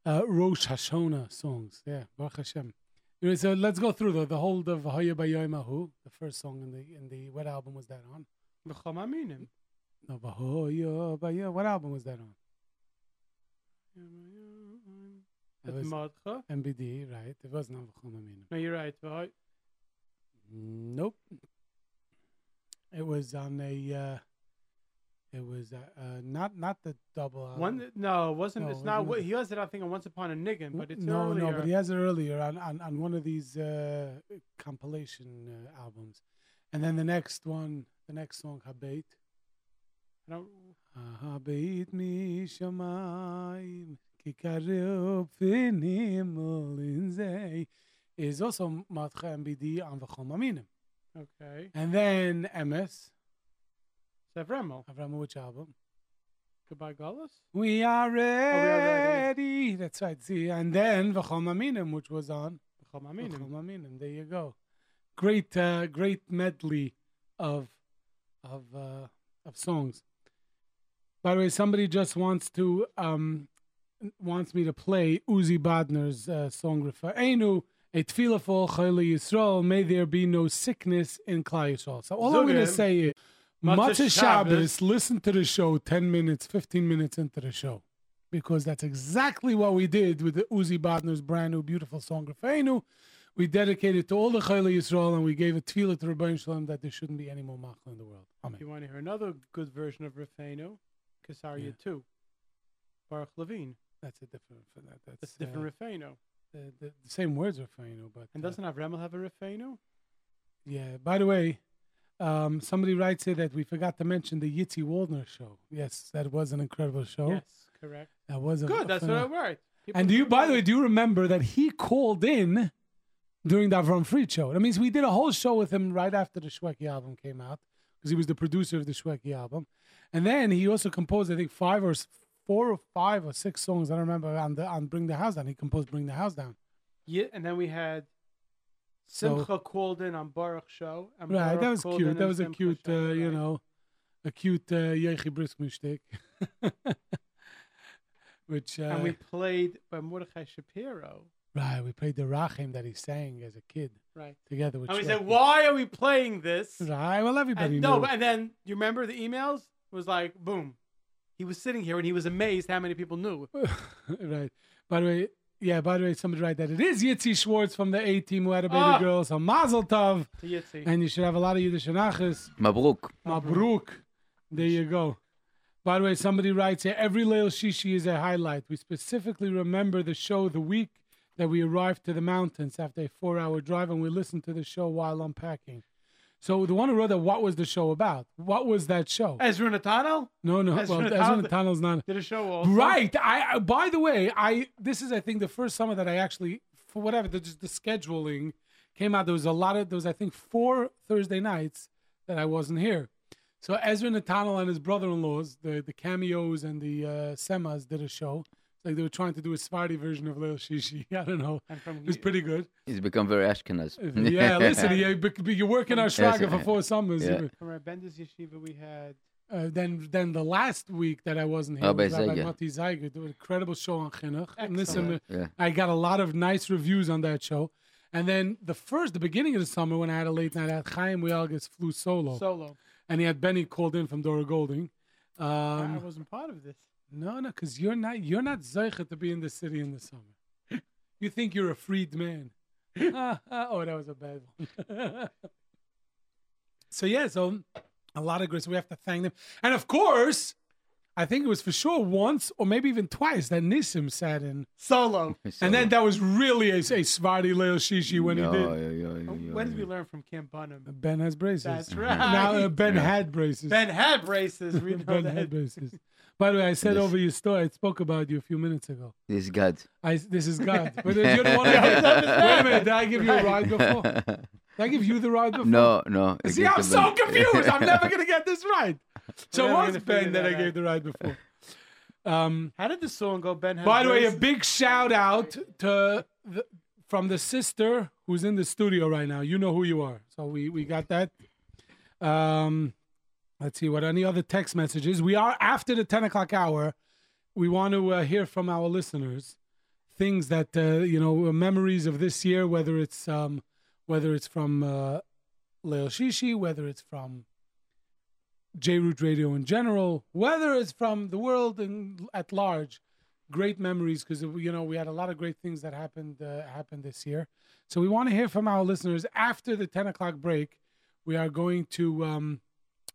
uh, Rosh Hashanah songs. Yeah, Baruch Hashem. Anyway, so let's go through the the whole of V'haya Bayoimahu. The first song in the in the what album was that on? No, V'haya Bayo- What album was that on? It was. MBD, right? It V'chol Maminim. No, you're right. Nope. It was on a. Uh, it was uh, uh, not not the double album. One, no, it wasn't. No, it's it not. wasn't. He has it, I think, on Once Upon a Niggin, but it's no, earlier. no, but he has it earlier on, on, on one of these uh, compilation uh, albums, and then the next one, the next song, Habeit, I don't, Habeit mi shamayim kikareu finimol inzei, is also Matcha MBD on V'chol Maminim, okay. and then MS, Sevremo. Avram, which album? Goodbye, Gullus. We are ready. ready. That's right. See, and then V'chol Maminim, which was on. B'chol Maminim. B'chol Maminim. There you go. Great, uh, great medley of of uh, of songs. By the way, somebody just wants to um, wants me to play Uzi Badner's uh, song Enu a tefillah for Chayla Yisrael. May there be no sickness in Klal Yisrael. So all I'm going to say is, Motzei Shabbos. Listen to the show ten minutes, fifteen minutes into the show. Because that's exactly what we did with the Uzi Badner's brand new beautiful song Enu. We dedicated to all the Chayla Yisrael and we gave a tefillah to Rabbi Shalom that there shouldn't be any more machla in the world. Amen. If you want to hear another good version of Rafenu, Kasaria Yeah. 2. Baruch Levine. That's a different. For that, that's That's different Uh, Rafenu. the, the, the same words are Enu, but And uh, doesn't Avramel have a Rafenu? yeah. By the way, um, somebody writes here that we forgot to mention the Yitzi Waldner show. Yes, that was an incredible show. Yes, correct. That was a Good, that's what I phenomenal- right. People And do you, by the way, do you remember that he called in during the Avram Fried show? That means we did a whole show with him right after the Shweki album came out because he was the producer of the Shweki album. And then he also composed, I think, five or four or five or six songs. I don't remember on the on Bring the House Down. He composed Bring the House Down. Yeah, and then we had So- Simcha called in on Baruch show. Right, Baruch that was cute. That was a Simcha cute, uh, show, you know, a cute uh, Yechi Brisk mistake. Which uh, And we played by Mordechai Shapiro. right, we played the Rachim that he sang as a kid Right. together with. And we said, why are we playing this? Right, well, everybody And, no, and then you remember the emails? It was like, boom. He was sitting here and he was amazed how many people knew. right. By the way, yeah. By the way, somebody write that it is Yitzi Schwartz from the A Team who had a baby Ah. girl. So Mazel Tov, To Yitzi. and you should have a lot of Yiddish Anachas. Mabruk. Mabruk. There you go. By the way, somebody writes here every Leil Shishi is a highlight. We specifically remember the show the week that we arrived to the mountains after a four hour drive, and we listened to the show while unpacking. So the one who wrote that, what was the show about? What was that show? Ezra Natano No, no. Ezra Well, Ezra Natano's not. did a show also. Right. I, by the way, I this is I think the first summer that I actually for whatever the, just the scheduling came out. There was a lot of there was I think four Thursday nights that I wasn't here. So Ezra Nathaniel and his brother-in-laws, the the cameos and the uh, semas did a show. It's like they were trying to do a Sephardi version of Leil Shishi. I don't know. And It was pretty good. He's become very Ashkenaz. yeah, listen, you, you work in our Shraga for four summers. yeah. from our Bender's Yeshiva, we had Uh, then, then the last week that I wasn't here, Rabbi was Rabbi Mati Zeiger did an incredible show on Chinuch. And listen, Yeah. I got a lot of nice reviews on that show. And then the first, the beginning of the summer, when I had a late night, I had Chaim Wielgus flew solo, solo. and he had Benny called in from Dora Golding. I- I Um, wasn't part of this. No, no, because you're not you're not zeicha to be in the city in the summer. you think you're a freed man. Oh, that was a bad one. so yeah, so a lot of grace. We have to thank them, and of course, I think it was for sure once or maybe even twice that Nissim sat in, Solo. and then that was really a, a Svardi Leil Shishi when Yeah, he did. yeah, yeah, yeah, yeah, when did we learn from Kim Bunham? Ben has braces. That's right. Now uh, Ben had braces. Ben had braces. We know Ben that. had braces. By the way, I said Yes. over your story. I spoke about you a few minutes ago. This is God. I, this is God. But you're the one who gave, Wait a minute. Did I give you a ride before? Did I give you the ride before? No, no. I See, gave I'm so Ben- confused. I'm never going to get this right. So We're it was Ben that I gave the ride before. Um, How did the song go? Ben by the way, a big shout out to the, from the sister who's in the studio right now. You know who you are. So we, we got that. Um, let's see what any other text messages. We are after the 10 o'clock hour. We want to uh, hear from our listeners. things that uh, you know memories of this year, whether it's um, whether it's from uh, Leil Shishi, whether it's from J Root Radio in general, whether it's from the world in, at large. Great memories because you know we had a lot of great things that happened uh, happened this year. So we want to hear from our listeners after the ten o'clock break. We are going to um,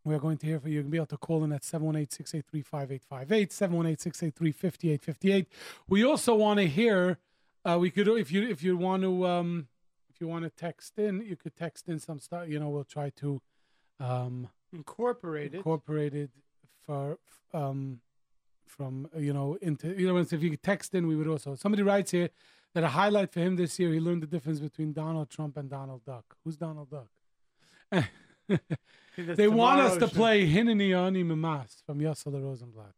we are going to hear from you. You can be able to call in at 718-683-5858, 718-683-5858. We also want to hear uh, we could if you if you want to um, if you want to text in, you could text in some stuff. You know, we'll try to um, Incorporated. incorporate it for um, from you know into you know if you could text in, we would also. Somebody writes here that a highlight for him this year, he learned the difference between Donald Trump and Donald Duck. Who's Donald Duck? See, that's they want us to play Hineni Ani Mamas from Yossele Rosenblatt.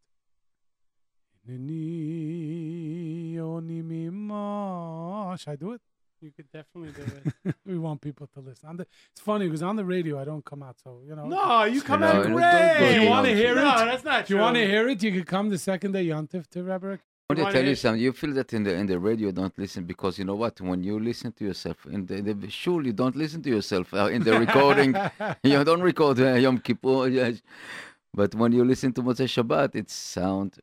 Hineni Oni Mima. Should I do it? You could definitely do it. we want people to listen. On the, it's funny because on the radio I don't come out so you know. no, you come No, out don't- don't great. go you want to Yom hear no, it, that's not if you true. want to hear it, you could come the second day Yontif to Rebbe. I want to tell you something. You feel that in the in the radio, don't listen because you know what? When you listen to yourself in the, the you don't listen to yourself uh, in the recording. you don't record uh, Yom Kippur. yes. But when you listen to Motzei Shabbat, it sounds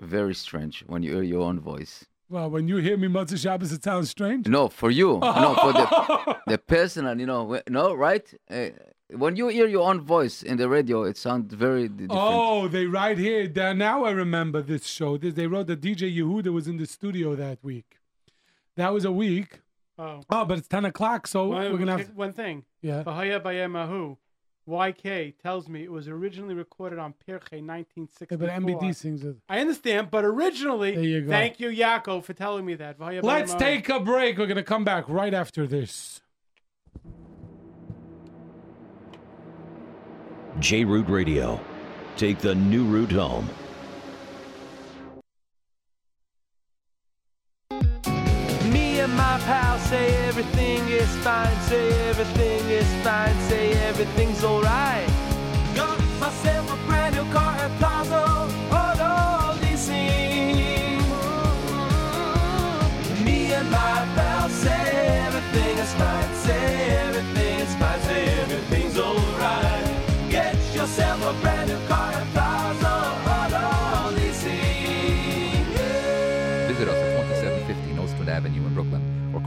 very strange when you hear your own voice. Well, when you hear me Motzei Shabbos, it sounds strange. No, for you. no, for the the personal. You know, no, right? Uh, when you hear your own voice in the radio, it sounds very different. Oh, they write here. There- Now I remember this show. This- They wrote that DJ Yehuda was in the studio that week. That was a week. Oh, Oh, but it's 10 o'clock, so one, we're going to have. one thing. Yeah. Bahaya Bayemahu. YK tells me it was originally recorded on Pirche Yeah, 1964. but MBD sings it. I understand, but originally, There you go. thank you, Yaakov, for telling me that. Vaya Let's take a break. We're going to come back right after this. J Root Radio. Take the new route home. Me and my pal say everything is fine, say everything is fine, say everything's alright. Got myself a brand new car at Plaza Auto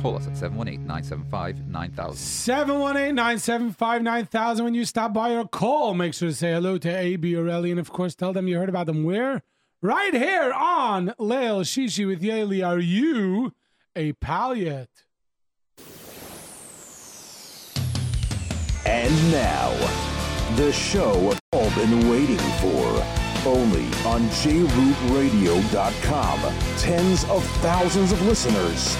call us at 718 975 9000. 718 975 9000. When you stop by or call, make sure to say hello to AB or Ellie. And of course, tell them you heard about them where? Right here on Leil Shishi with Yoely. Are you a pal yet? And now, the show we've all been waiting for. Only on jrootradio.com. Tens of thousands of listeners.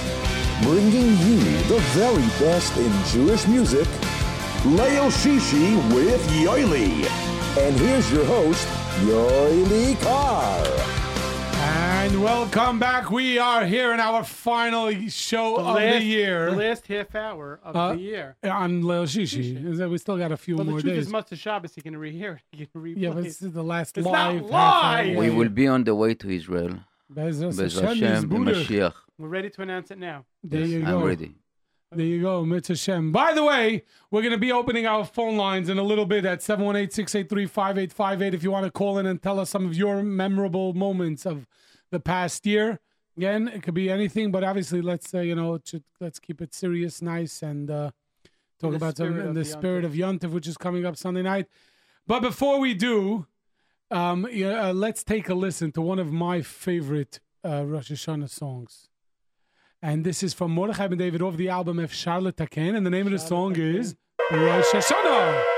Bringing you the very best in Jewish music. Leil Shishi with Yoely. And here's your host, Yoely Kar. And welcome back. We are here in our final show The of last, the year The last half hour of Uh, the year. on Leil Shishi. Is that We still got a few Well, the more truth days. is, Motzei Shabbos, you can rehear it. You can replay yeah, but this is the last It's not live. half live! hour. We will be on the way to Israel. Bezras Bez Hashem, Hashem, Yisbuder. Mashiach. We're ready to announce it now. There you I'm go. ready. There you go, Mitzvah Shem. By the way, we're going to be opening our phone lines in a little bit at 718-683-5858 if you want to call in and tell us some of your memorable moments of the past year. Again, it could be anything, but obviously let's uh, you know, it should, let's keep it serious, nice and uh, talk the about some spirit in the the spirit of Yontif, which is coming up Sunday night. But before we do, um, yeah, uh, let's take a listen to one of my favorite uh, Rosh Hashanah songs. And this is from Mordechai Ben David off the album of Charlotte Taken. And the name of the song is Rosh Hashanah.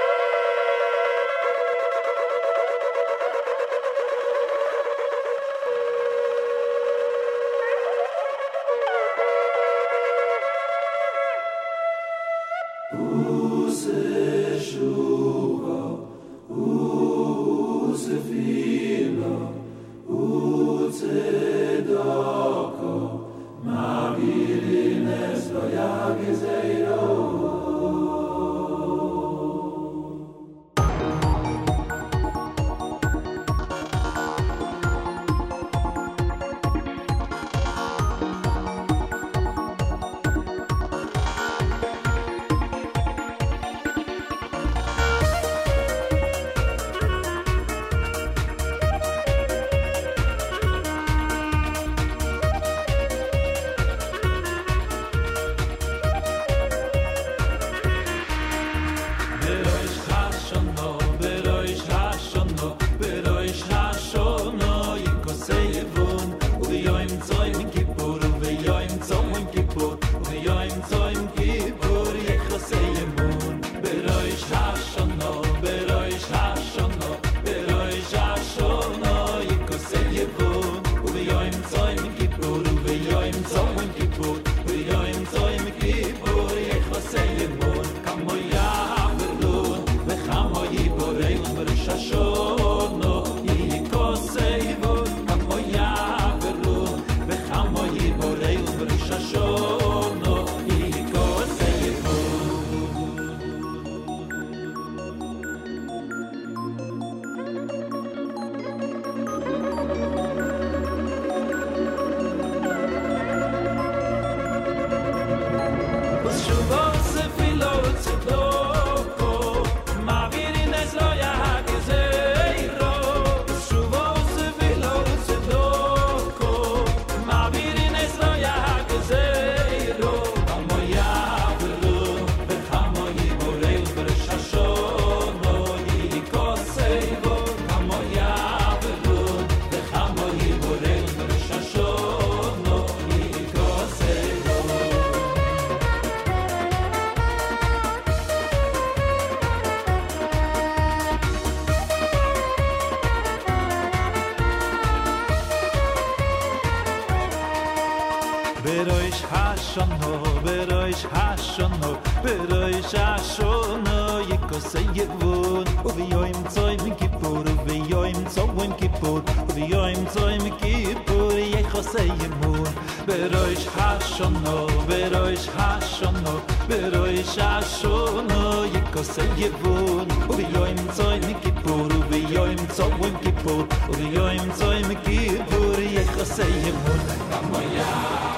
beroish hashono beroish hashono beroish hashono yikose yevun uvyoim tsoy mikipur uvyoim tsoy mikipur uvyoim tsoy mikipur yikose yevun vamoya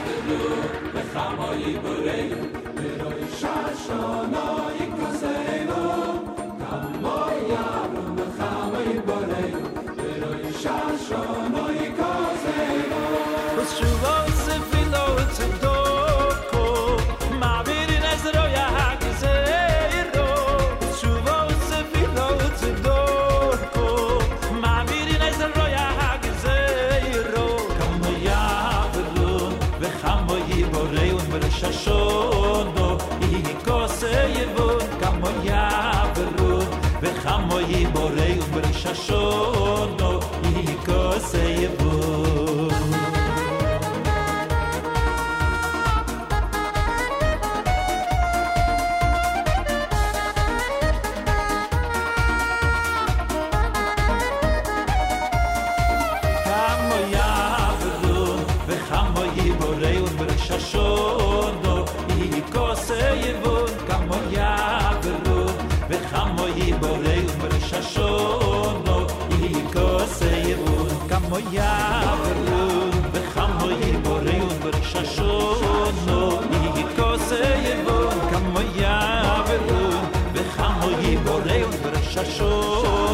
beru vechamo yibureyu beroish hashono yikose yevun. brancha show. achou.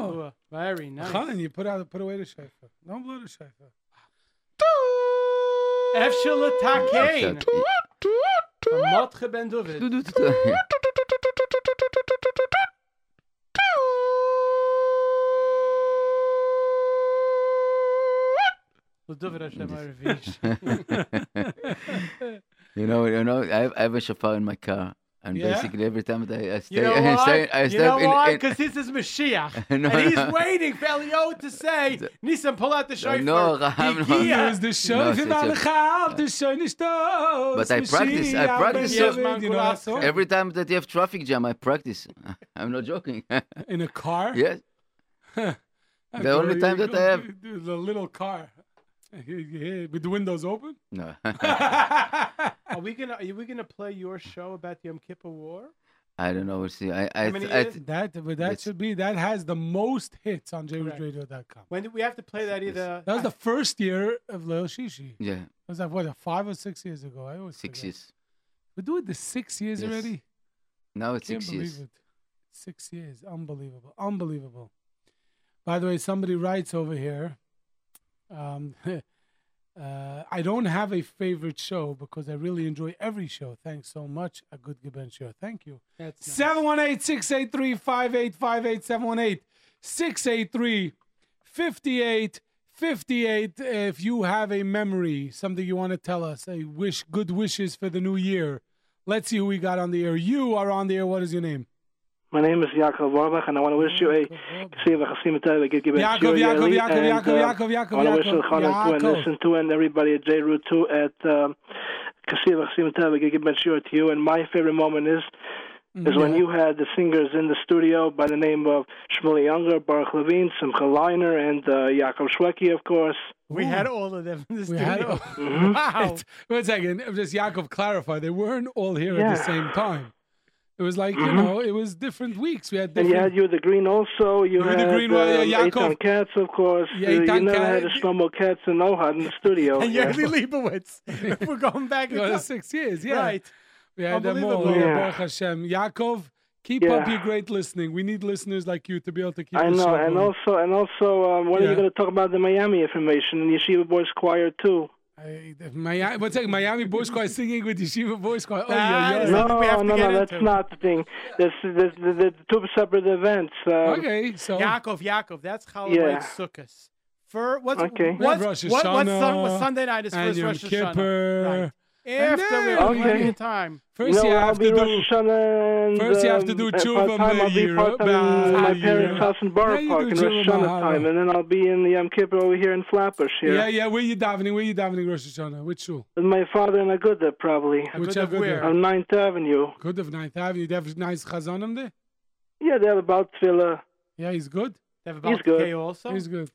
Shvam Oh. Tua. Very nice. Chaim, you put out, put away the shofar. Don't blow the shofar. Efshel Takein. Shut- Motche Ben David. David Hashem Aravish. You know, you know, I have, I have a shofar in my car, and Yeah? basically every time that I, I stay, You know I why? stay, I you know in, why? Because this is Mashiach. No, and he's no. waiting for Elio to say, Nissan, pull out the shofar. no, Raham, no. Higia. Use the No, shofar, it's a- Valachal, the shofar is toast. But I practice, I practice. Ben Yes, David, man, You know every time that you have traffic jam, I practice. I'm not joking. In a car? yes, I The only time that I have- do- do The little car. With the windows open? no. Are we gonna are we gonna play your show about the Yom Kippur War? I don't know. We'll see. I, I, many I. That, but that should be, that has the most hits on Correct. JRadio.com. When do we have to play that either? That was the first year of Leil Shishi. yeah, Was that what, five or six years ago? I always six forget. years. We're doing the six years Yes. already. Now it's six years. it. Six years. Unbelievable. Unbelievable. By the way, somebody writes over here. Um, uh, I don't have a favorite show because I really enjoy every show. Thanks so much. A good Gibbon show. Thank you. That's nice. 718 683 5858 718 683 5858. If you have a memory, something you want to tell us, a wish, good wishes for the new year. Let's see who we got on the air. You are on the air. What is your name? My name is Yaakov Warbach, and I want to wish you a Ksiva Chasim Tov, a good Gibbon Yaakov, Shur Yaakov, Yeli, Yaakov, and, Yaakov, uh, Yaakov, Yaakov, I want to wish Yaakov, Elchanan too, and Yaakov. listen to, and everybody at J Root too at um, Ksiva Chasim Tov, a good Gibbon Shur to you. And my favorite moment is is when you had the singers in the studio by the name of Shmueli Ungar, Baruch Levine, Simcha Leiner, and uh, Yaakov Shweki, of course. We had all of them in the We had- studio. Wow. It's- One second. Just Yaakov clarify. They weren't all here at the same time. It was like, you Mhm. know, it was different weeks. We had And you had you the Green also. You You had the Green, well, um, yeah, Yaakov. Eitan Katz, of course. Yeah, Uh, you Eitan never had a Shlomo Katz and Ohad in the studio. and Yeah. Yerli Leibowitz. We're going back. in Well, time. six years, yeah. Right. We had them all. Yeah. Yeah. Baruch Hashem. Yaakov, Keep up Yeah. your great listening. We need listeners like you to be able to keep. I the know, show and going. also, and also, um, when are you going to talk about the Miami information and Yeshiva Boys Choir too? I, Miami, what's that? Miami Boys Choir singing with Yeshiva Boys Choir. Oh, yeah, is yeah. No, something we have to no, get no, that's not the thing. This, this, the, the two separate events. Uh, Okay, so Yaakov, Yaakov, that's Chalamoid Yeah. Sukkot. For what's Okay. what's, We have Rosh what, what's Sun- Sunday night is and first Yom Rosh Kippur. Hashanah. Right. After then- we have Okay. plenty of time. first no, you I'll have be to Rosh do. Hashanah and, First you have to um, do at Tshuva part-time, I'll be part-time in my Meir. parents' house in Borough Park in Tshuva Rosh Hashanah time, and then I'll be in the Yom Kippur over here in Flatbush here. Yeah, yeah. Where you davening? Where you davening Rosh Hashanah? Which shul? With my father and Aguda, probably. Which Agudav Agudav? where? On 9th Avenue. Good of Ninth Avenue. They have nice chazanim there. Yeah, they have about Tefillah. Yeah, he's good. They have He's good. Also. He's good.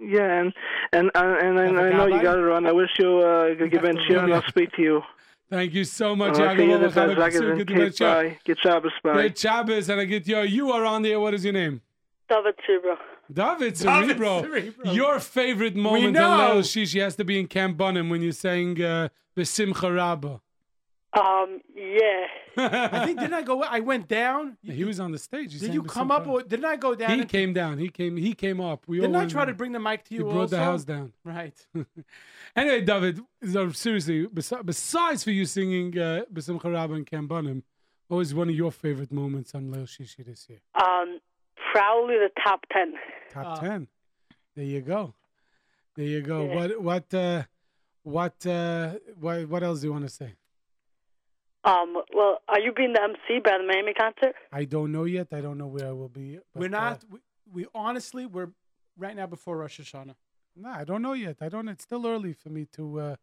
Yeah, and and and, and Have a I, I know you got it on. I wish you uh, good give have Ben to and I'll speak to you. Thank you so much. Okay, Yaakov. you're the Have a best. good- Like good to meet you. Bye. Get Shabbos. Bye. Good Shabbos, and I get you. You are on there. What is your name? David Cerebro. David David Cerebro. Cerebro. Your favorite moment in know. Leil Shishi has to be in Camp Bunim when you're saying uh, Besimcha Rabbah. Um, yeah. I think didn't I go? I went down. he was on the stage. He Did you come up Besimcha or didn't I go down? He and- came down. He came. He came up. We Didn't all I went try to bring the mic to you? He you? brought the house down. Right. Anyway, David, seriously, besides for you singing uh, Besimcha Rabbah and Camp Bunim, what was one of your favorite moments on Leil Shishi this year? Um, probably the top ten. Top Uh, ten. There you go. There you go. Yeah. What what uh, what uh, what what else do you want to say? Um, well, are you being the MC by the Miami concert? I don't know yet. I don't know where I will be. but, we're uh, not. we, we honestly we're right now before Rosh Hashanah. no, I don't know yet. I don't. It's still early for me to uh,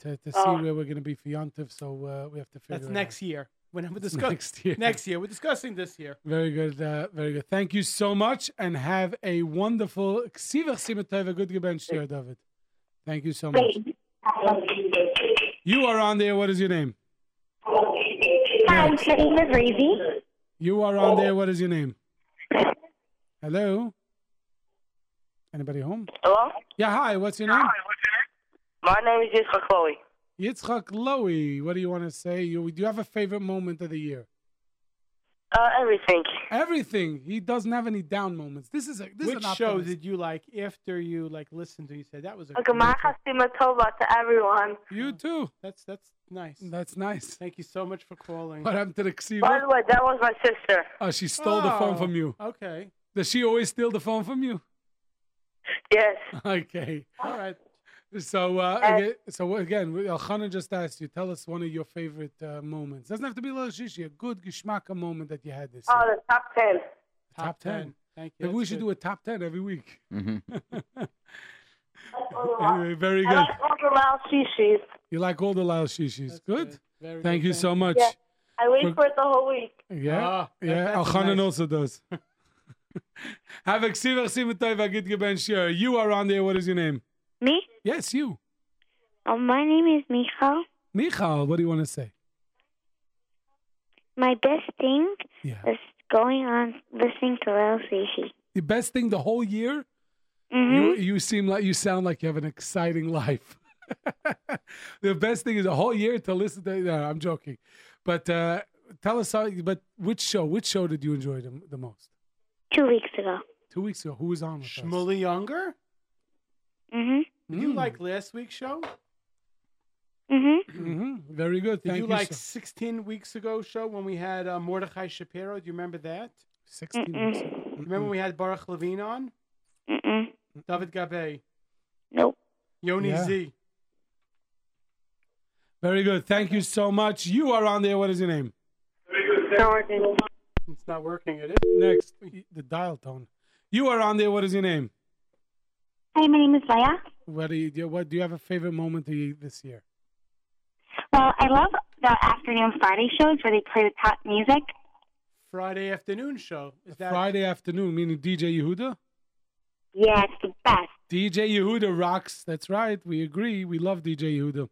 to to see Oh. where we're going to be for Yontif. So uh, we have to figure That's it next year. When we're discussing next year. next year, we're discussing this year. Very good. Uh, very good. Thank you so much, and have a wonderful Ksivach Simatova good gebench David. Thank you so much. You are on there. What is your name? Hi, my name is Razy. You are on there. What is your name? Hello. Anybody home? Hello? Yeah. Hi. What's your name? My name is Yitzchak Chloe. Yitzchak Lowy. What do you want to say? You do you have a favorite moment of the year? Uh, everything. Everything. He doesn't have any down moments. This is a this Which is an show did you like after you like listened to? You said that was a. Okay, my Chasima Tova to everyone. You too. That's that's nice. That's nice. Thank you so much for calling. What happened to the By the way, that was my sister. Oh, she stole the phone Oh, from you. Okay. Does she always steal the phone from you? Yes. Okay. All right. So, uh, Uh, again, so again, Elchanan just asked you. Tell us one of your favorite uh, moments. Doesn't have to be Leil Shishi. A good Gishmaka moment that you had this Oh, year. the top ten. Top 10. Thank you. Maybe we should good. do a top ten every week. hmm anyway, very I good. like all the loud shishis. You like all the Leil Shishis. That's Good. Very Thank good. you so much. Yeah. I wait For- for it the whole week. Yeah, Ah, yeah. that's Elchanan nice. also does. Have a ksivach simatay v'agit geben shir. You are on there. What is your name? Me? Yes, you. Oh, my name is Michal. Michal, what do you want to say? My best thing Yeah. is going on listening to Lil Sushi. The best thing the whole year? hmm You you seem like you sound like you have an exciting life. the best thing is the whole year to listen to. No, I'm joking, but uh, tell us how. But which show? Which show did you enjoy the, the most? Two weeks ago. Two weeks ago. Who was on with us? Shmueli Ungar. hmm Did you Mm. like last week's show? Mm-hmm. mm-hmm. Very good. Did Thank you you. like so- 16 weeks ago show when we had uh, Mordechai Shapiro? Do you remember that? 16 Mm-mm. weeks. ago. Remember when we had Baruch Levine on? Mm-mm. David Gabe, Nope. Yoni Yeah. Z. Very good. Thank you so much. You are on there. What is your name? It's not working, it is. Next, the dial tone. You are on there. What is your name? Hi, my name is Leia. What do you do? What do you have a favorite moment of this year? Well, I love the afternoon Friday shows where they play the top music. Friday afternoon show. Is that Friday afternoon, meaning DJ Yehuda. Yeah, it's the best. DJ Yehuda rocks. That's right. We agree. We love DJ Yehuda.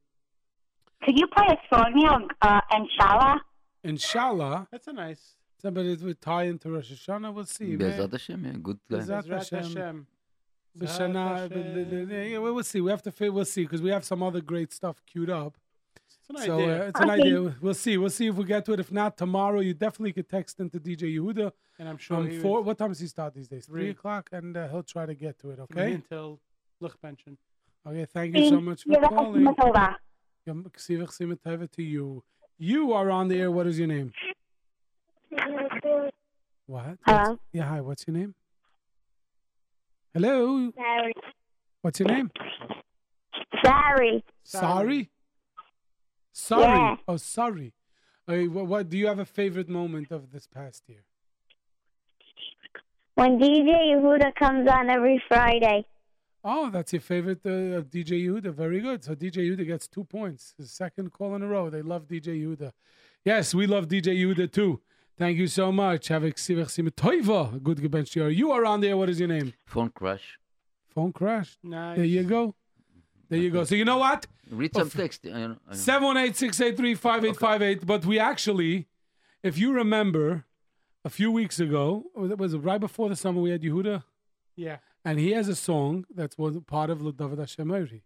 Could you play a song now, uh, Inshallah? Inshallah, That's a nice. somebody would tie into Rosh Hashanah. We'll see. man. Bezrat Hashem, yeah, good guy. Bezrat Bezrat Hashem. Hashem. B'shana- Bezrat Hashem. yeah, we'll we'll see. We have to. fi- We'll see because we have some other great stuff queued up. an So idea. uh, it's an Okay. idea. We'll see. We'll see if we get to it. If not, tomorrow you definitely could text into DJ Yehuda. and I'm sure Um, four. would What time does he start these days? Three Three. o'clock, and uh, he'll try to get to it. Okay. here until Lichbenchen. Okay. Thank you so much for Yeah, that's calling. Yom Ksivach Simateva to you. You are on the air. What is your name? What? Hello? Yeah. Hi. What's your name? Hello. Sorry. What's your name? Sorry. Sorry. Sorry. Yeah. Oh, sorry. Okay, what, what do you have a favorite moment of this past year? When DJ Yehuda comes on every Friday. Oh, that's your favorite uh, of DJ Yehuda. Very good. So DJ Yehuda gets two points. His second call in a row. They love DJ Yehuda. Yes, we love DJ Yehuda too. Thank you so much. Have a toiva. Good gebench year. You are on there. What is your name? Phone crash. Phone crashed. Nice. There you go. There you go. So you know what? Read some text. I know, I know. Seven one eight six eight three five eight five eight. But we actually, if you remember, a few weeks ago, was it, was it right before the summer we had Yehuda, Yeah. and he has a song that's was part of David Hashem Oiri.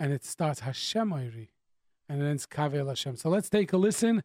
and it starts Hashem Oiri, and it ends Kaveh Hashem. So let's take a listen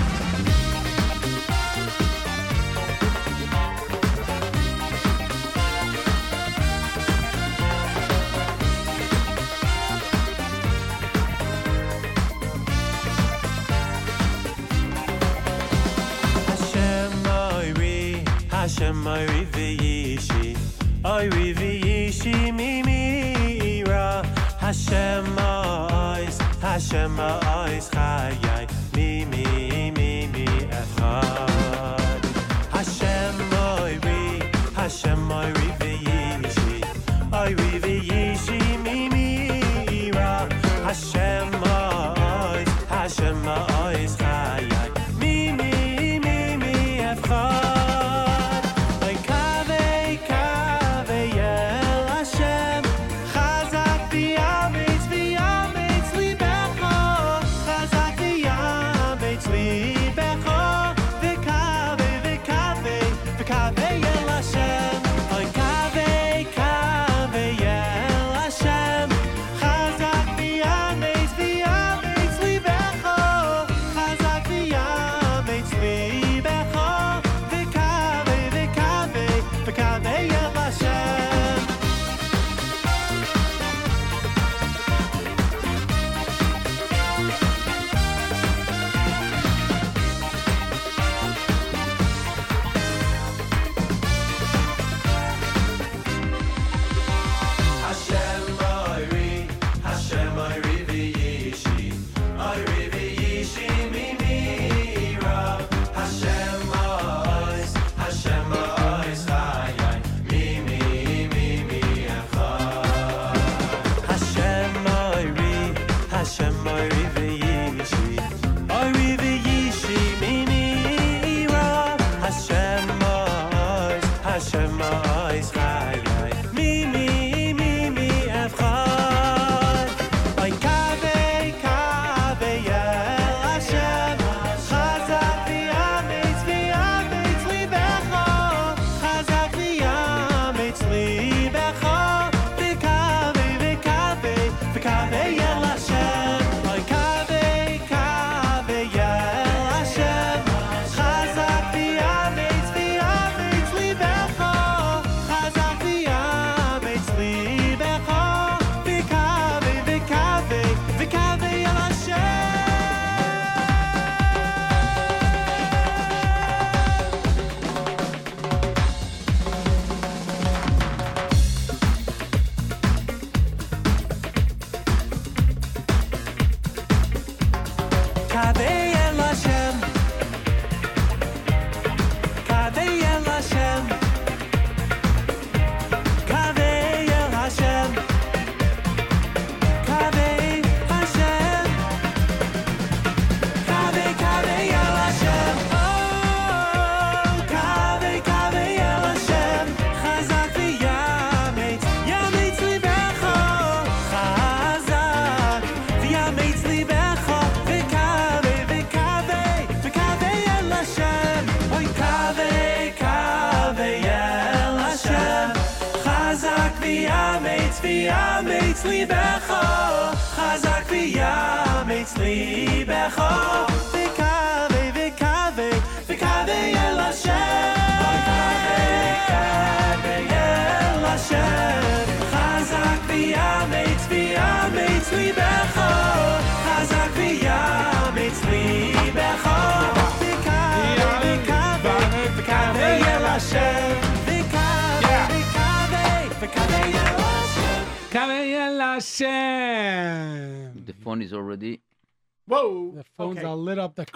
Hashem Oiri v'yishi, Oiri v'yishi mimira. Hashem Ois, Hashem Ois chayai, mimi mimi echad. Hashem I Oiri, Hashem Oiri v'yishi,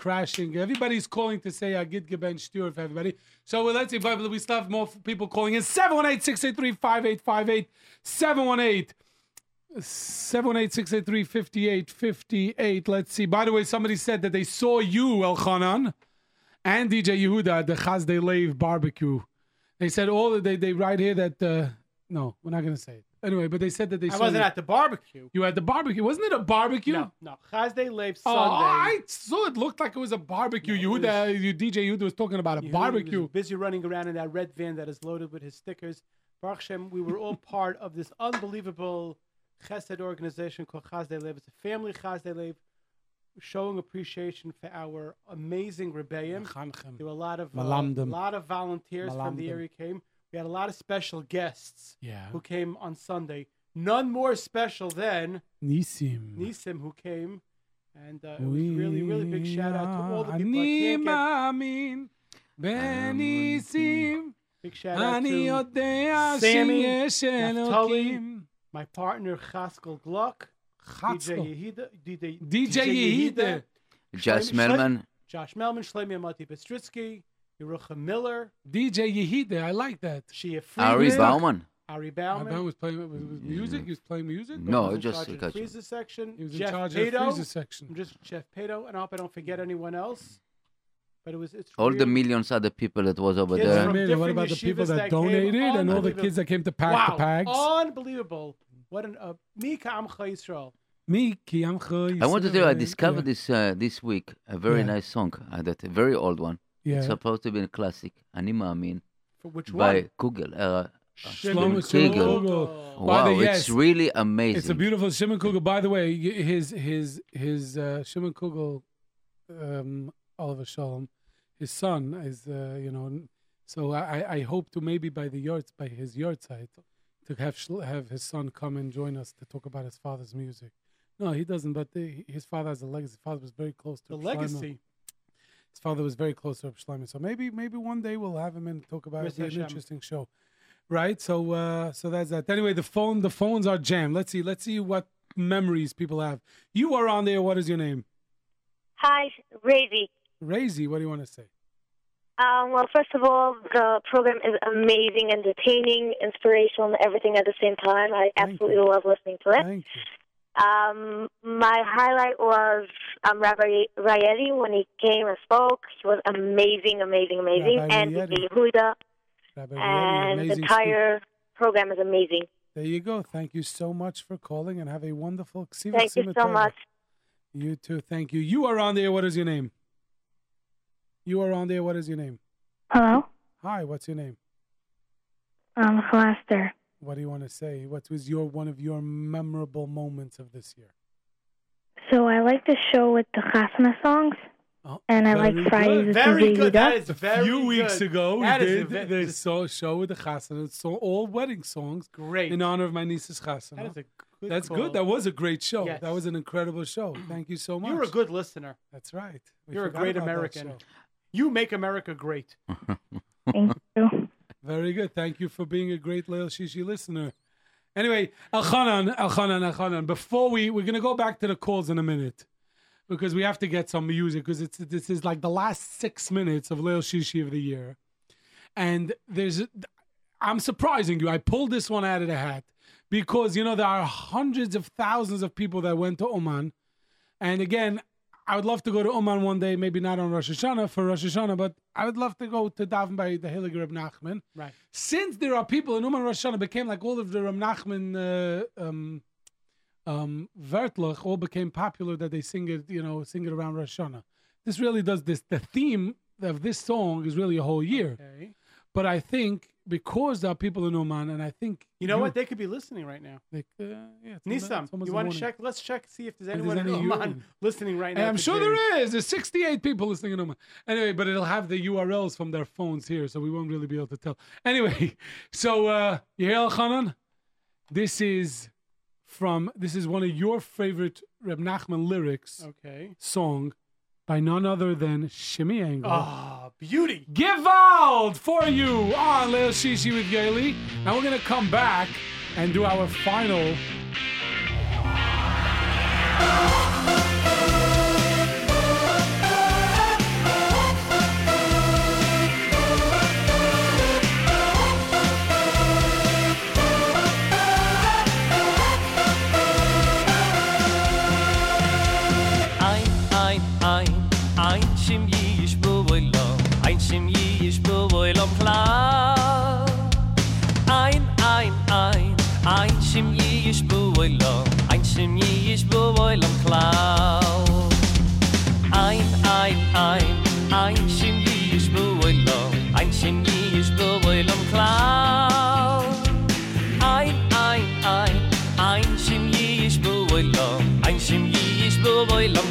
crashing. Everybody's calling to say I Agid Geben Stur for everybody. So well, let's see. But we still have more people calling in. 718 683 5858. 718 718 683 5858. Let's see. By the way, somebody said that they saw you, Elchanan, and DJ Yehuda at the Chazdei Lev barbecue. They said all they, they write here that. Uh, no, we're not going to say it. Anyway, but they said that they I wasn't you. at the barbecue. You had the barbecue. Wasn't it a barbecue? No, no. Chazdei Lev Oh, Sunday. I saw it looked like it was a barbecue. Yehuda, you DJ Yehuda was talking about a Yehuda barbecue. was busy running around in that red van that is loaded with his stickers. Baruch Hashem, we were all part of this unbelievable chesed organization called Chazdei Lev. It's a family Chazdei Lev showing appreciation for our amazing rebbeim. Chanchem. There were a lot of uh, Malamdim. lot of volunteers from the area came. We had a lot of special guests yeah. who came on Sunday. None more special than Nissim. Nissim, who came. And uh, it was really, really big shout out to all the people I can't get. Big shout out to Sammy, Naftali, my partner Chaskel Gluck, DJ Yehida, DJ, DJ Yehida, Josh Melman, Josh Melman, Shlomi Mati, Bistritsky, Yerucham Miller, DJ Yehida. I like that. Shia Ari Friedman, Bauman. Ari My Bauman. was playing was, was music. He was playing music. No, was in just charge of the freezer section. He was in Jeff charge of the freezer section. I'm just Jeff Pato, and I hope I don't forget anyone else. But it was it's All the really- millions other people that was over Kids there. from and what about the people that, that donated and all the kids that came to pack wow, the pags? unbelievable! What an uh, Mika Amcha Yisrael. Me, Ki Amcha I want to tell you, I discovered Yeah. this uh, this week a very Yeah. nice song, uh, that a very old one. Yeah. It's supposed to be a classic. אני מאמין. For which by one? Kugel. Uh, Shlomo Kugel. Kugel. By the- Wow, yes. it's really amazing. It's a beautiful Shimon Kugel. By the way, y- his his his uh, Shimon Kugel, um, Oliver Shalom, his son is uh, you know. n- So I, I- I hope to maybe by the yard by his yard site to have Shlo- have his son come and join us to talk about his father's music. No, he doesn't. But the, his father has a legacy. His father was very close to The Reb Shlomo. legacy. His father was very close to Reb Shlomo. So maybe maybe one day we'll have him and talk about it. Yes, an interesting show right? So uh, so that's that. Anyway, the phone the phones are jammed. Let's see. Let's see what memories people have. You are on there. What is your name? Hi, Razy. Razy. What do you want to say? Um, well, first of all, the program is amazing, entertaining, inspirational, and everything at the same time. I absolutely love listening to it. Thank Um, my highlight was um, Rabbi Rayedi when he came and spoke. He was amazing, amazing, amazing. Rabbi and Rayedi. DJ Yehuda. Rabbi Rayedi, And the amazing entire program is amazing. There you go. Thank you so much for calling and have a wonderful Ksiva Thank you so much. You too. Thank you. You are on there. What is your name? You are on there. What is your name? Hello, Hi. What's your name? I'm Chalaster. What do you want to say? What was your one of your memorable moments of this year? So I like the show with the Chasana songs, oh, and I like Oh, Very Fridays good. with Very DJ good. That Yehuda. is very few weeks ago, That we is a did ve- the so, show with the chasana. So all wedding songs, Great. in honor of my niece's chasana. That is a good That's call. good. That was a great show. Yes. That was an incredible show. Thank you so much. You're a good listener. That's right. We You're a great American. You make America great. Thank you. Very good. Thank you for being a great Leil Shishi listener. Anyway, Elchanan, Elchanan, Elchanan. Before we we're gonna go back to the calls in a minute because we have to get some music because it's this is like the last six minutes of Leil Shishi of the year, and there's I'm surprising you. I pulled this one out of the hat because you know there are hundreds of thousands of people that went to Uman, and again. I would love to go to Uman one day, maybe not on Rosh Hashanah for Rosh Hashanah, but I would love to go to daven by the Heilige Reb Nachman. Right. Since there are people in Uman Rosh Hashanah became like all of the Reb Nachman uh, um, um, Vertlach all became popular that they sing it, you know, sing it around Rosh Hashanah. This really does this. The theme of this song is really a whole year. Okay. But I think because there are people in Uman, and I think You know what? They could be listening right now. They, uh, yeah, it's Nisam, it's almost you the want morning. to check? Let's check see if there's anyone in Uman listening right now. I'm to sure James. there is. There's 68 people listening in Uman. Anyway, but it'll have the URLs from their phones here, so we won't really be able to tell. Anyway, so uh, you hear Elchanan? This is from this is one of your favorite Reb Nachman lyrics Okay. song by none other than Shimmy Engel. Ah, beauty. Gewalt for you on Leil Shishi with Yoely. And we're going to come back and do our final. Voilo klar ein ein ein ein shim yish bu voilo ein shim yish bu voilo klar ein ein ein ein shim yish bu voilo ein shim yish bu voilo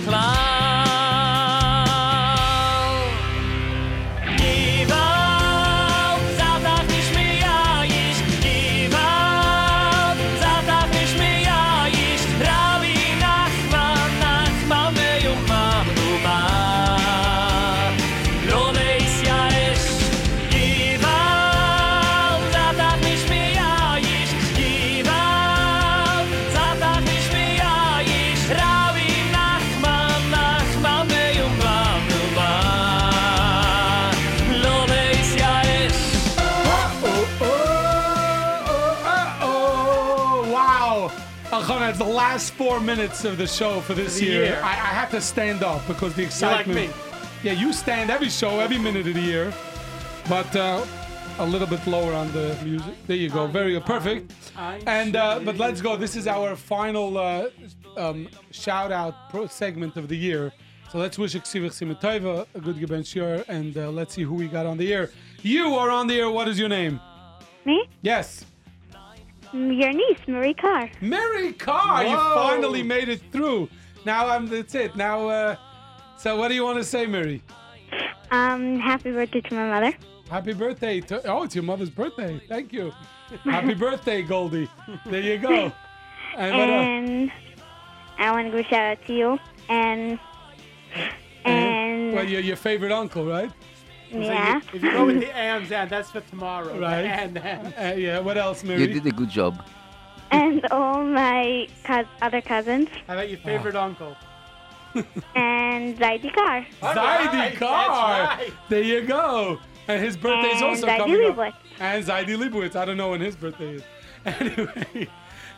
last four minutes of the show for this year. year. I, I have to stand up because the You're like me. Yeah, you stand every show, every minute of the year. But uh, a little bit lower on the music. There you go. Very good. Perfect. And uh, but let's go. This is our final uh, um, shout out pro segment of the year. So let's wish Ksivich Simetova a good Geben Shur, and uh, let's see who we got on the air. You are on the air. What is your name? Me? Yes. Your niece, Marie Carr. Mary Carr, you finally made it through. Now I'm. That's it. Now, uh, so what do you want to say, Mary? Um, happy birthday to my mother. Happy birthday! To, oh, it's your mother's birthday. Thank you. Happy birthday, Goldie. There you go. And? And I want to give a shout out to you. And and well, you're your favorite uncle, right? Yeah. If you go with the ands and that's for tomorrow. Right. The and and. Uh, yeah. What else, You did a good job. and all my cous- other cousins. How about your favorite uncle? And Zaidi Carr. Zaidi right, right. There you go. And his birthday And also Zaidi coming up. Leibowitz. And Zaidi Leibowitz. I don't know when his birthday is. Anyway,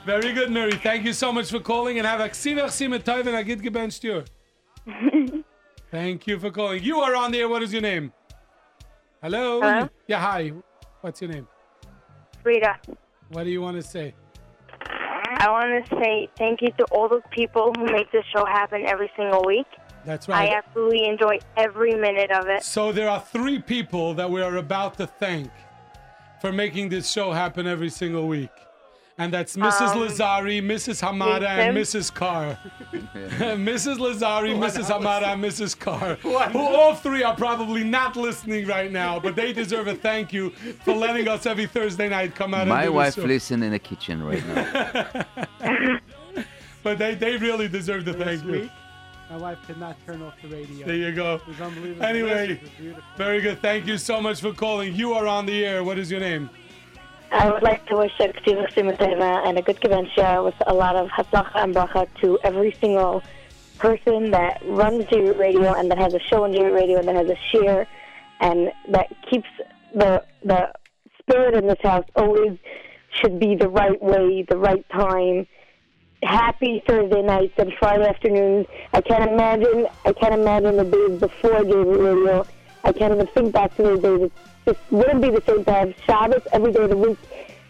very good, Mary. Thank you so much for calling and have a ksivach simet toiv and a git geben stur. Thank you for calling. You are on the air. What is your name? Hello? Hello? Yeah, hi. What's your name? Rita, What do you want to say? I want to say thank you to all those people who make this show happen every single week. That's right. I absolutely enjoy every minute of it. So there are three people that we are about to thank for making this show happen every single week. And that's Mrs. Um, Lazari, Mrs. Hamada, and Mrs. Carr. Mrs. Lazari, Mrs. Hamada, and Mrs. Carr. Who all three are probably not listening right now, but they deserve a thank you for letting us every Thursday night come out My do wife this show. in the kitchen right now. But they, they really deserve the thank you. week, my wife could not turn off the radio. There you go. It was unbelievable. Anyway, It was very good. Thank you so much for calling. You are on the air. What is your name? I would like to wish a Ksivach Simateva and a good Geventia with a lot of Hatzlacha and Bracha to every single person that runs Jewish Radio and that has a show on Jewish Radio and that has a share and that keeps the the spirit in this house always should be the right way, the right time. Happy Thursday nights and Friday afternoons. I can't imagine. I can't imagine the days before Jewish Radio. I can't even think back to those days. It just wouldn't be the same to have Shabbos every day of the week,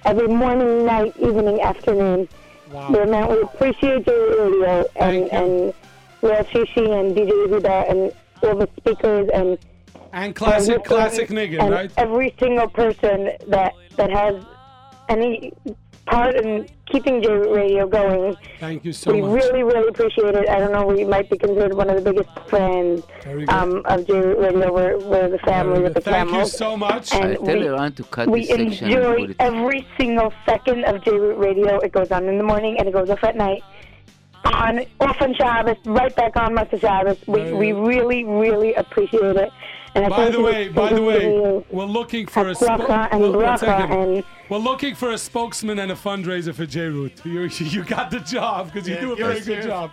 every morning, night, evening, afternoon. Wow. So, man, we appreciate your radio and and Real Shishi and DJ Yehuda and all the speakers and And classic, And- classic nigga, right? Every single person that that has any part in keeping J Radio going. Thank you so we much. We really, really appreciate it. I don't know, we might be considered one of the biggest fans um, of J Radio. We're, we're the family with the Thank you so much. I tell we, you, Ryan, to cut we this section and enjoy every single second of J Radio. It goes on in the morning and it goes off at night. On off on Shabbos, right back on Motzei Shabbos. We we really really appreciate it. And By the way, by the way, we're looking for a Hatzlacha and one bracha second. and We're looking for a spokesman and a fundraiser for J-Root. You, you got the job because you Yeah, do a very good job.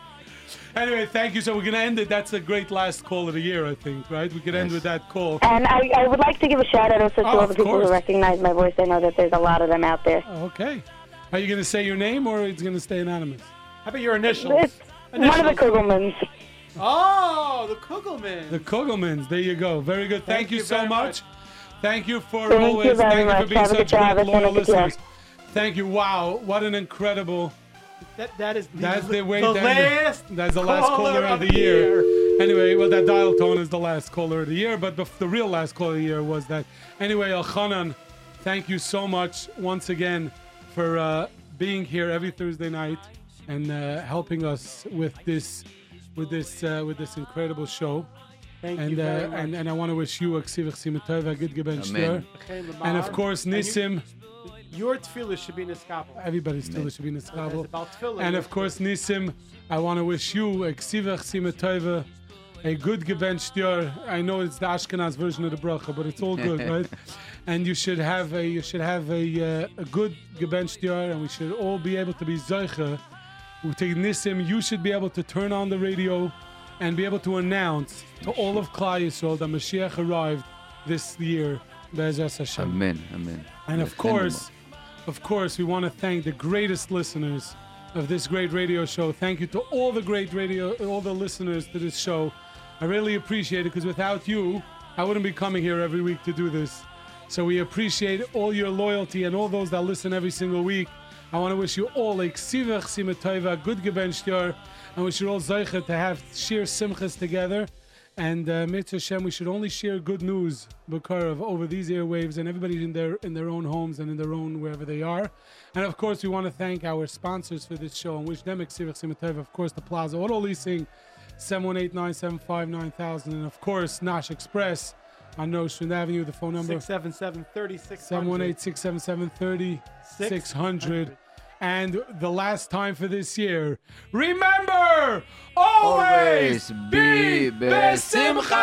Anyway, thank you. So we're gonna end it. That's a great last call of the year, I think. Right? We could end with that call. And I, I would like to give a shout out also to Oh, all the people course. who recognize my voice. I know that there's a lot of them out there. Oh, okay. Are you gonna say your name or it's gonna stay anonymous? How about your initials? It's one of the Kugelmans. Oh, the Kugelman. The Kugelmans. There you go. Very good. Thank, Thank you, you so very much. Thank you for Thank always. very thank you for being Have a good such great Shabbos loyal listeners. Thank you. Wow, what an incredible. That, that is the, That's the way. the that- last. That's the last caller of the year. Anyway, well, that dial tone is the last caller of the year, but the, the real last caller of the year was that. Anyway, Elchanan, thank you so much once again for uh, being here every Thursday night and uh, helping us with this, with this, uh, with this incredible show. Thank and, you uh, and and I want to wish you a ksivich simatov, a good geben and of course And you- Nissim. Your tefillah should be in the. Everybody's still should be in the It's scalpel. about tefillah. And of course, Nissim, I want to wish you a ksivach simatova, a good gebenched year. I know it's the Ashkenaz version of the bracha, but it's all good, right? And you should have a you should have a uh, a good gebenched year, and we should all be able to be zeicha. Nissim. You should be able to turn on the radio and be able to announce to all of Klal Yisrael that Mashiach arrived this year. Be'ezras Hashem. Amen. Amen. And of course, of course, we want to thank the greatest listeners of this great radio show. Thank you to all the great radio, all the listeners to this show. I really appreciate it because without you, I wouldn't be coming here every week to do this. So we appreciate all your loyalty and all those that listen every single week. I want to wish you all a ksivach simatova, good gebencht year, and we should all zeicha to have sheer simchas together. And uh, Mitzvah Hashem, we should only share good news, Bakarov, over these airwaves and everybody in their in their own homes and in their own wherever they are. And of course, we want to thank our sponsors for this show and wish them Ksivach Simatov, of course, the Plaza Auto Leasing, 718-975-9000, and of course, Nash Express on Nostrand Avenue, the phone number 677 36 718-677-30-600 and the last time for this year. Remember, always, always be besimcha!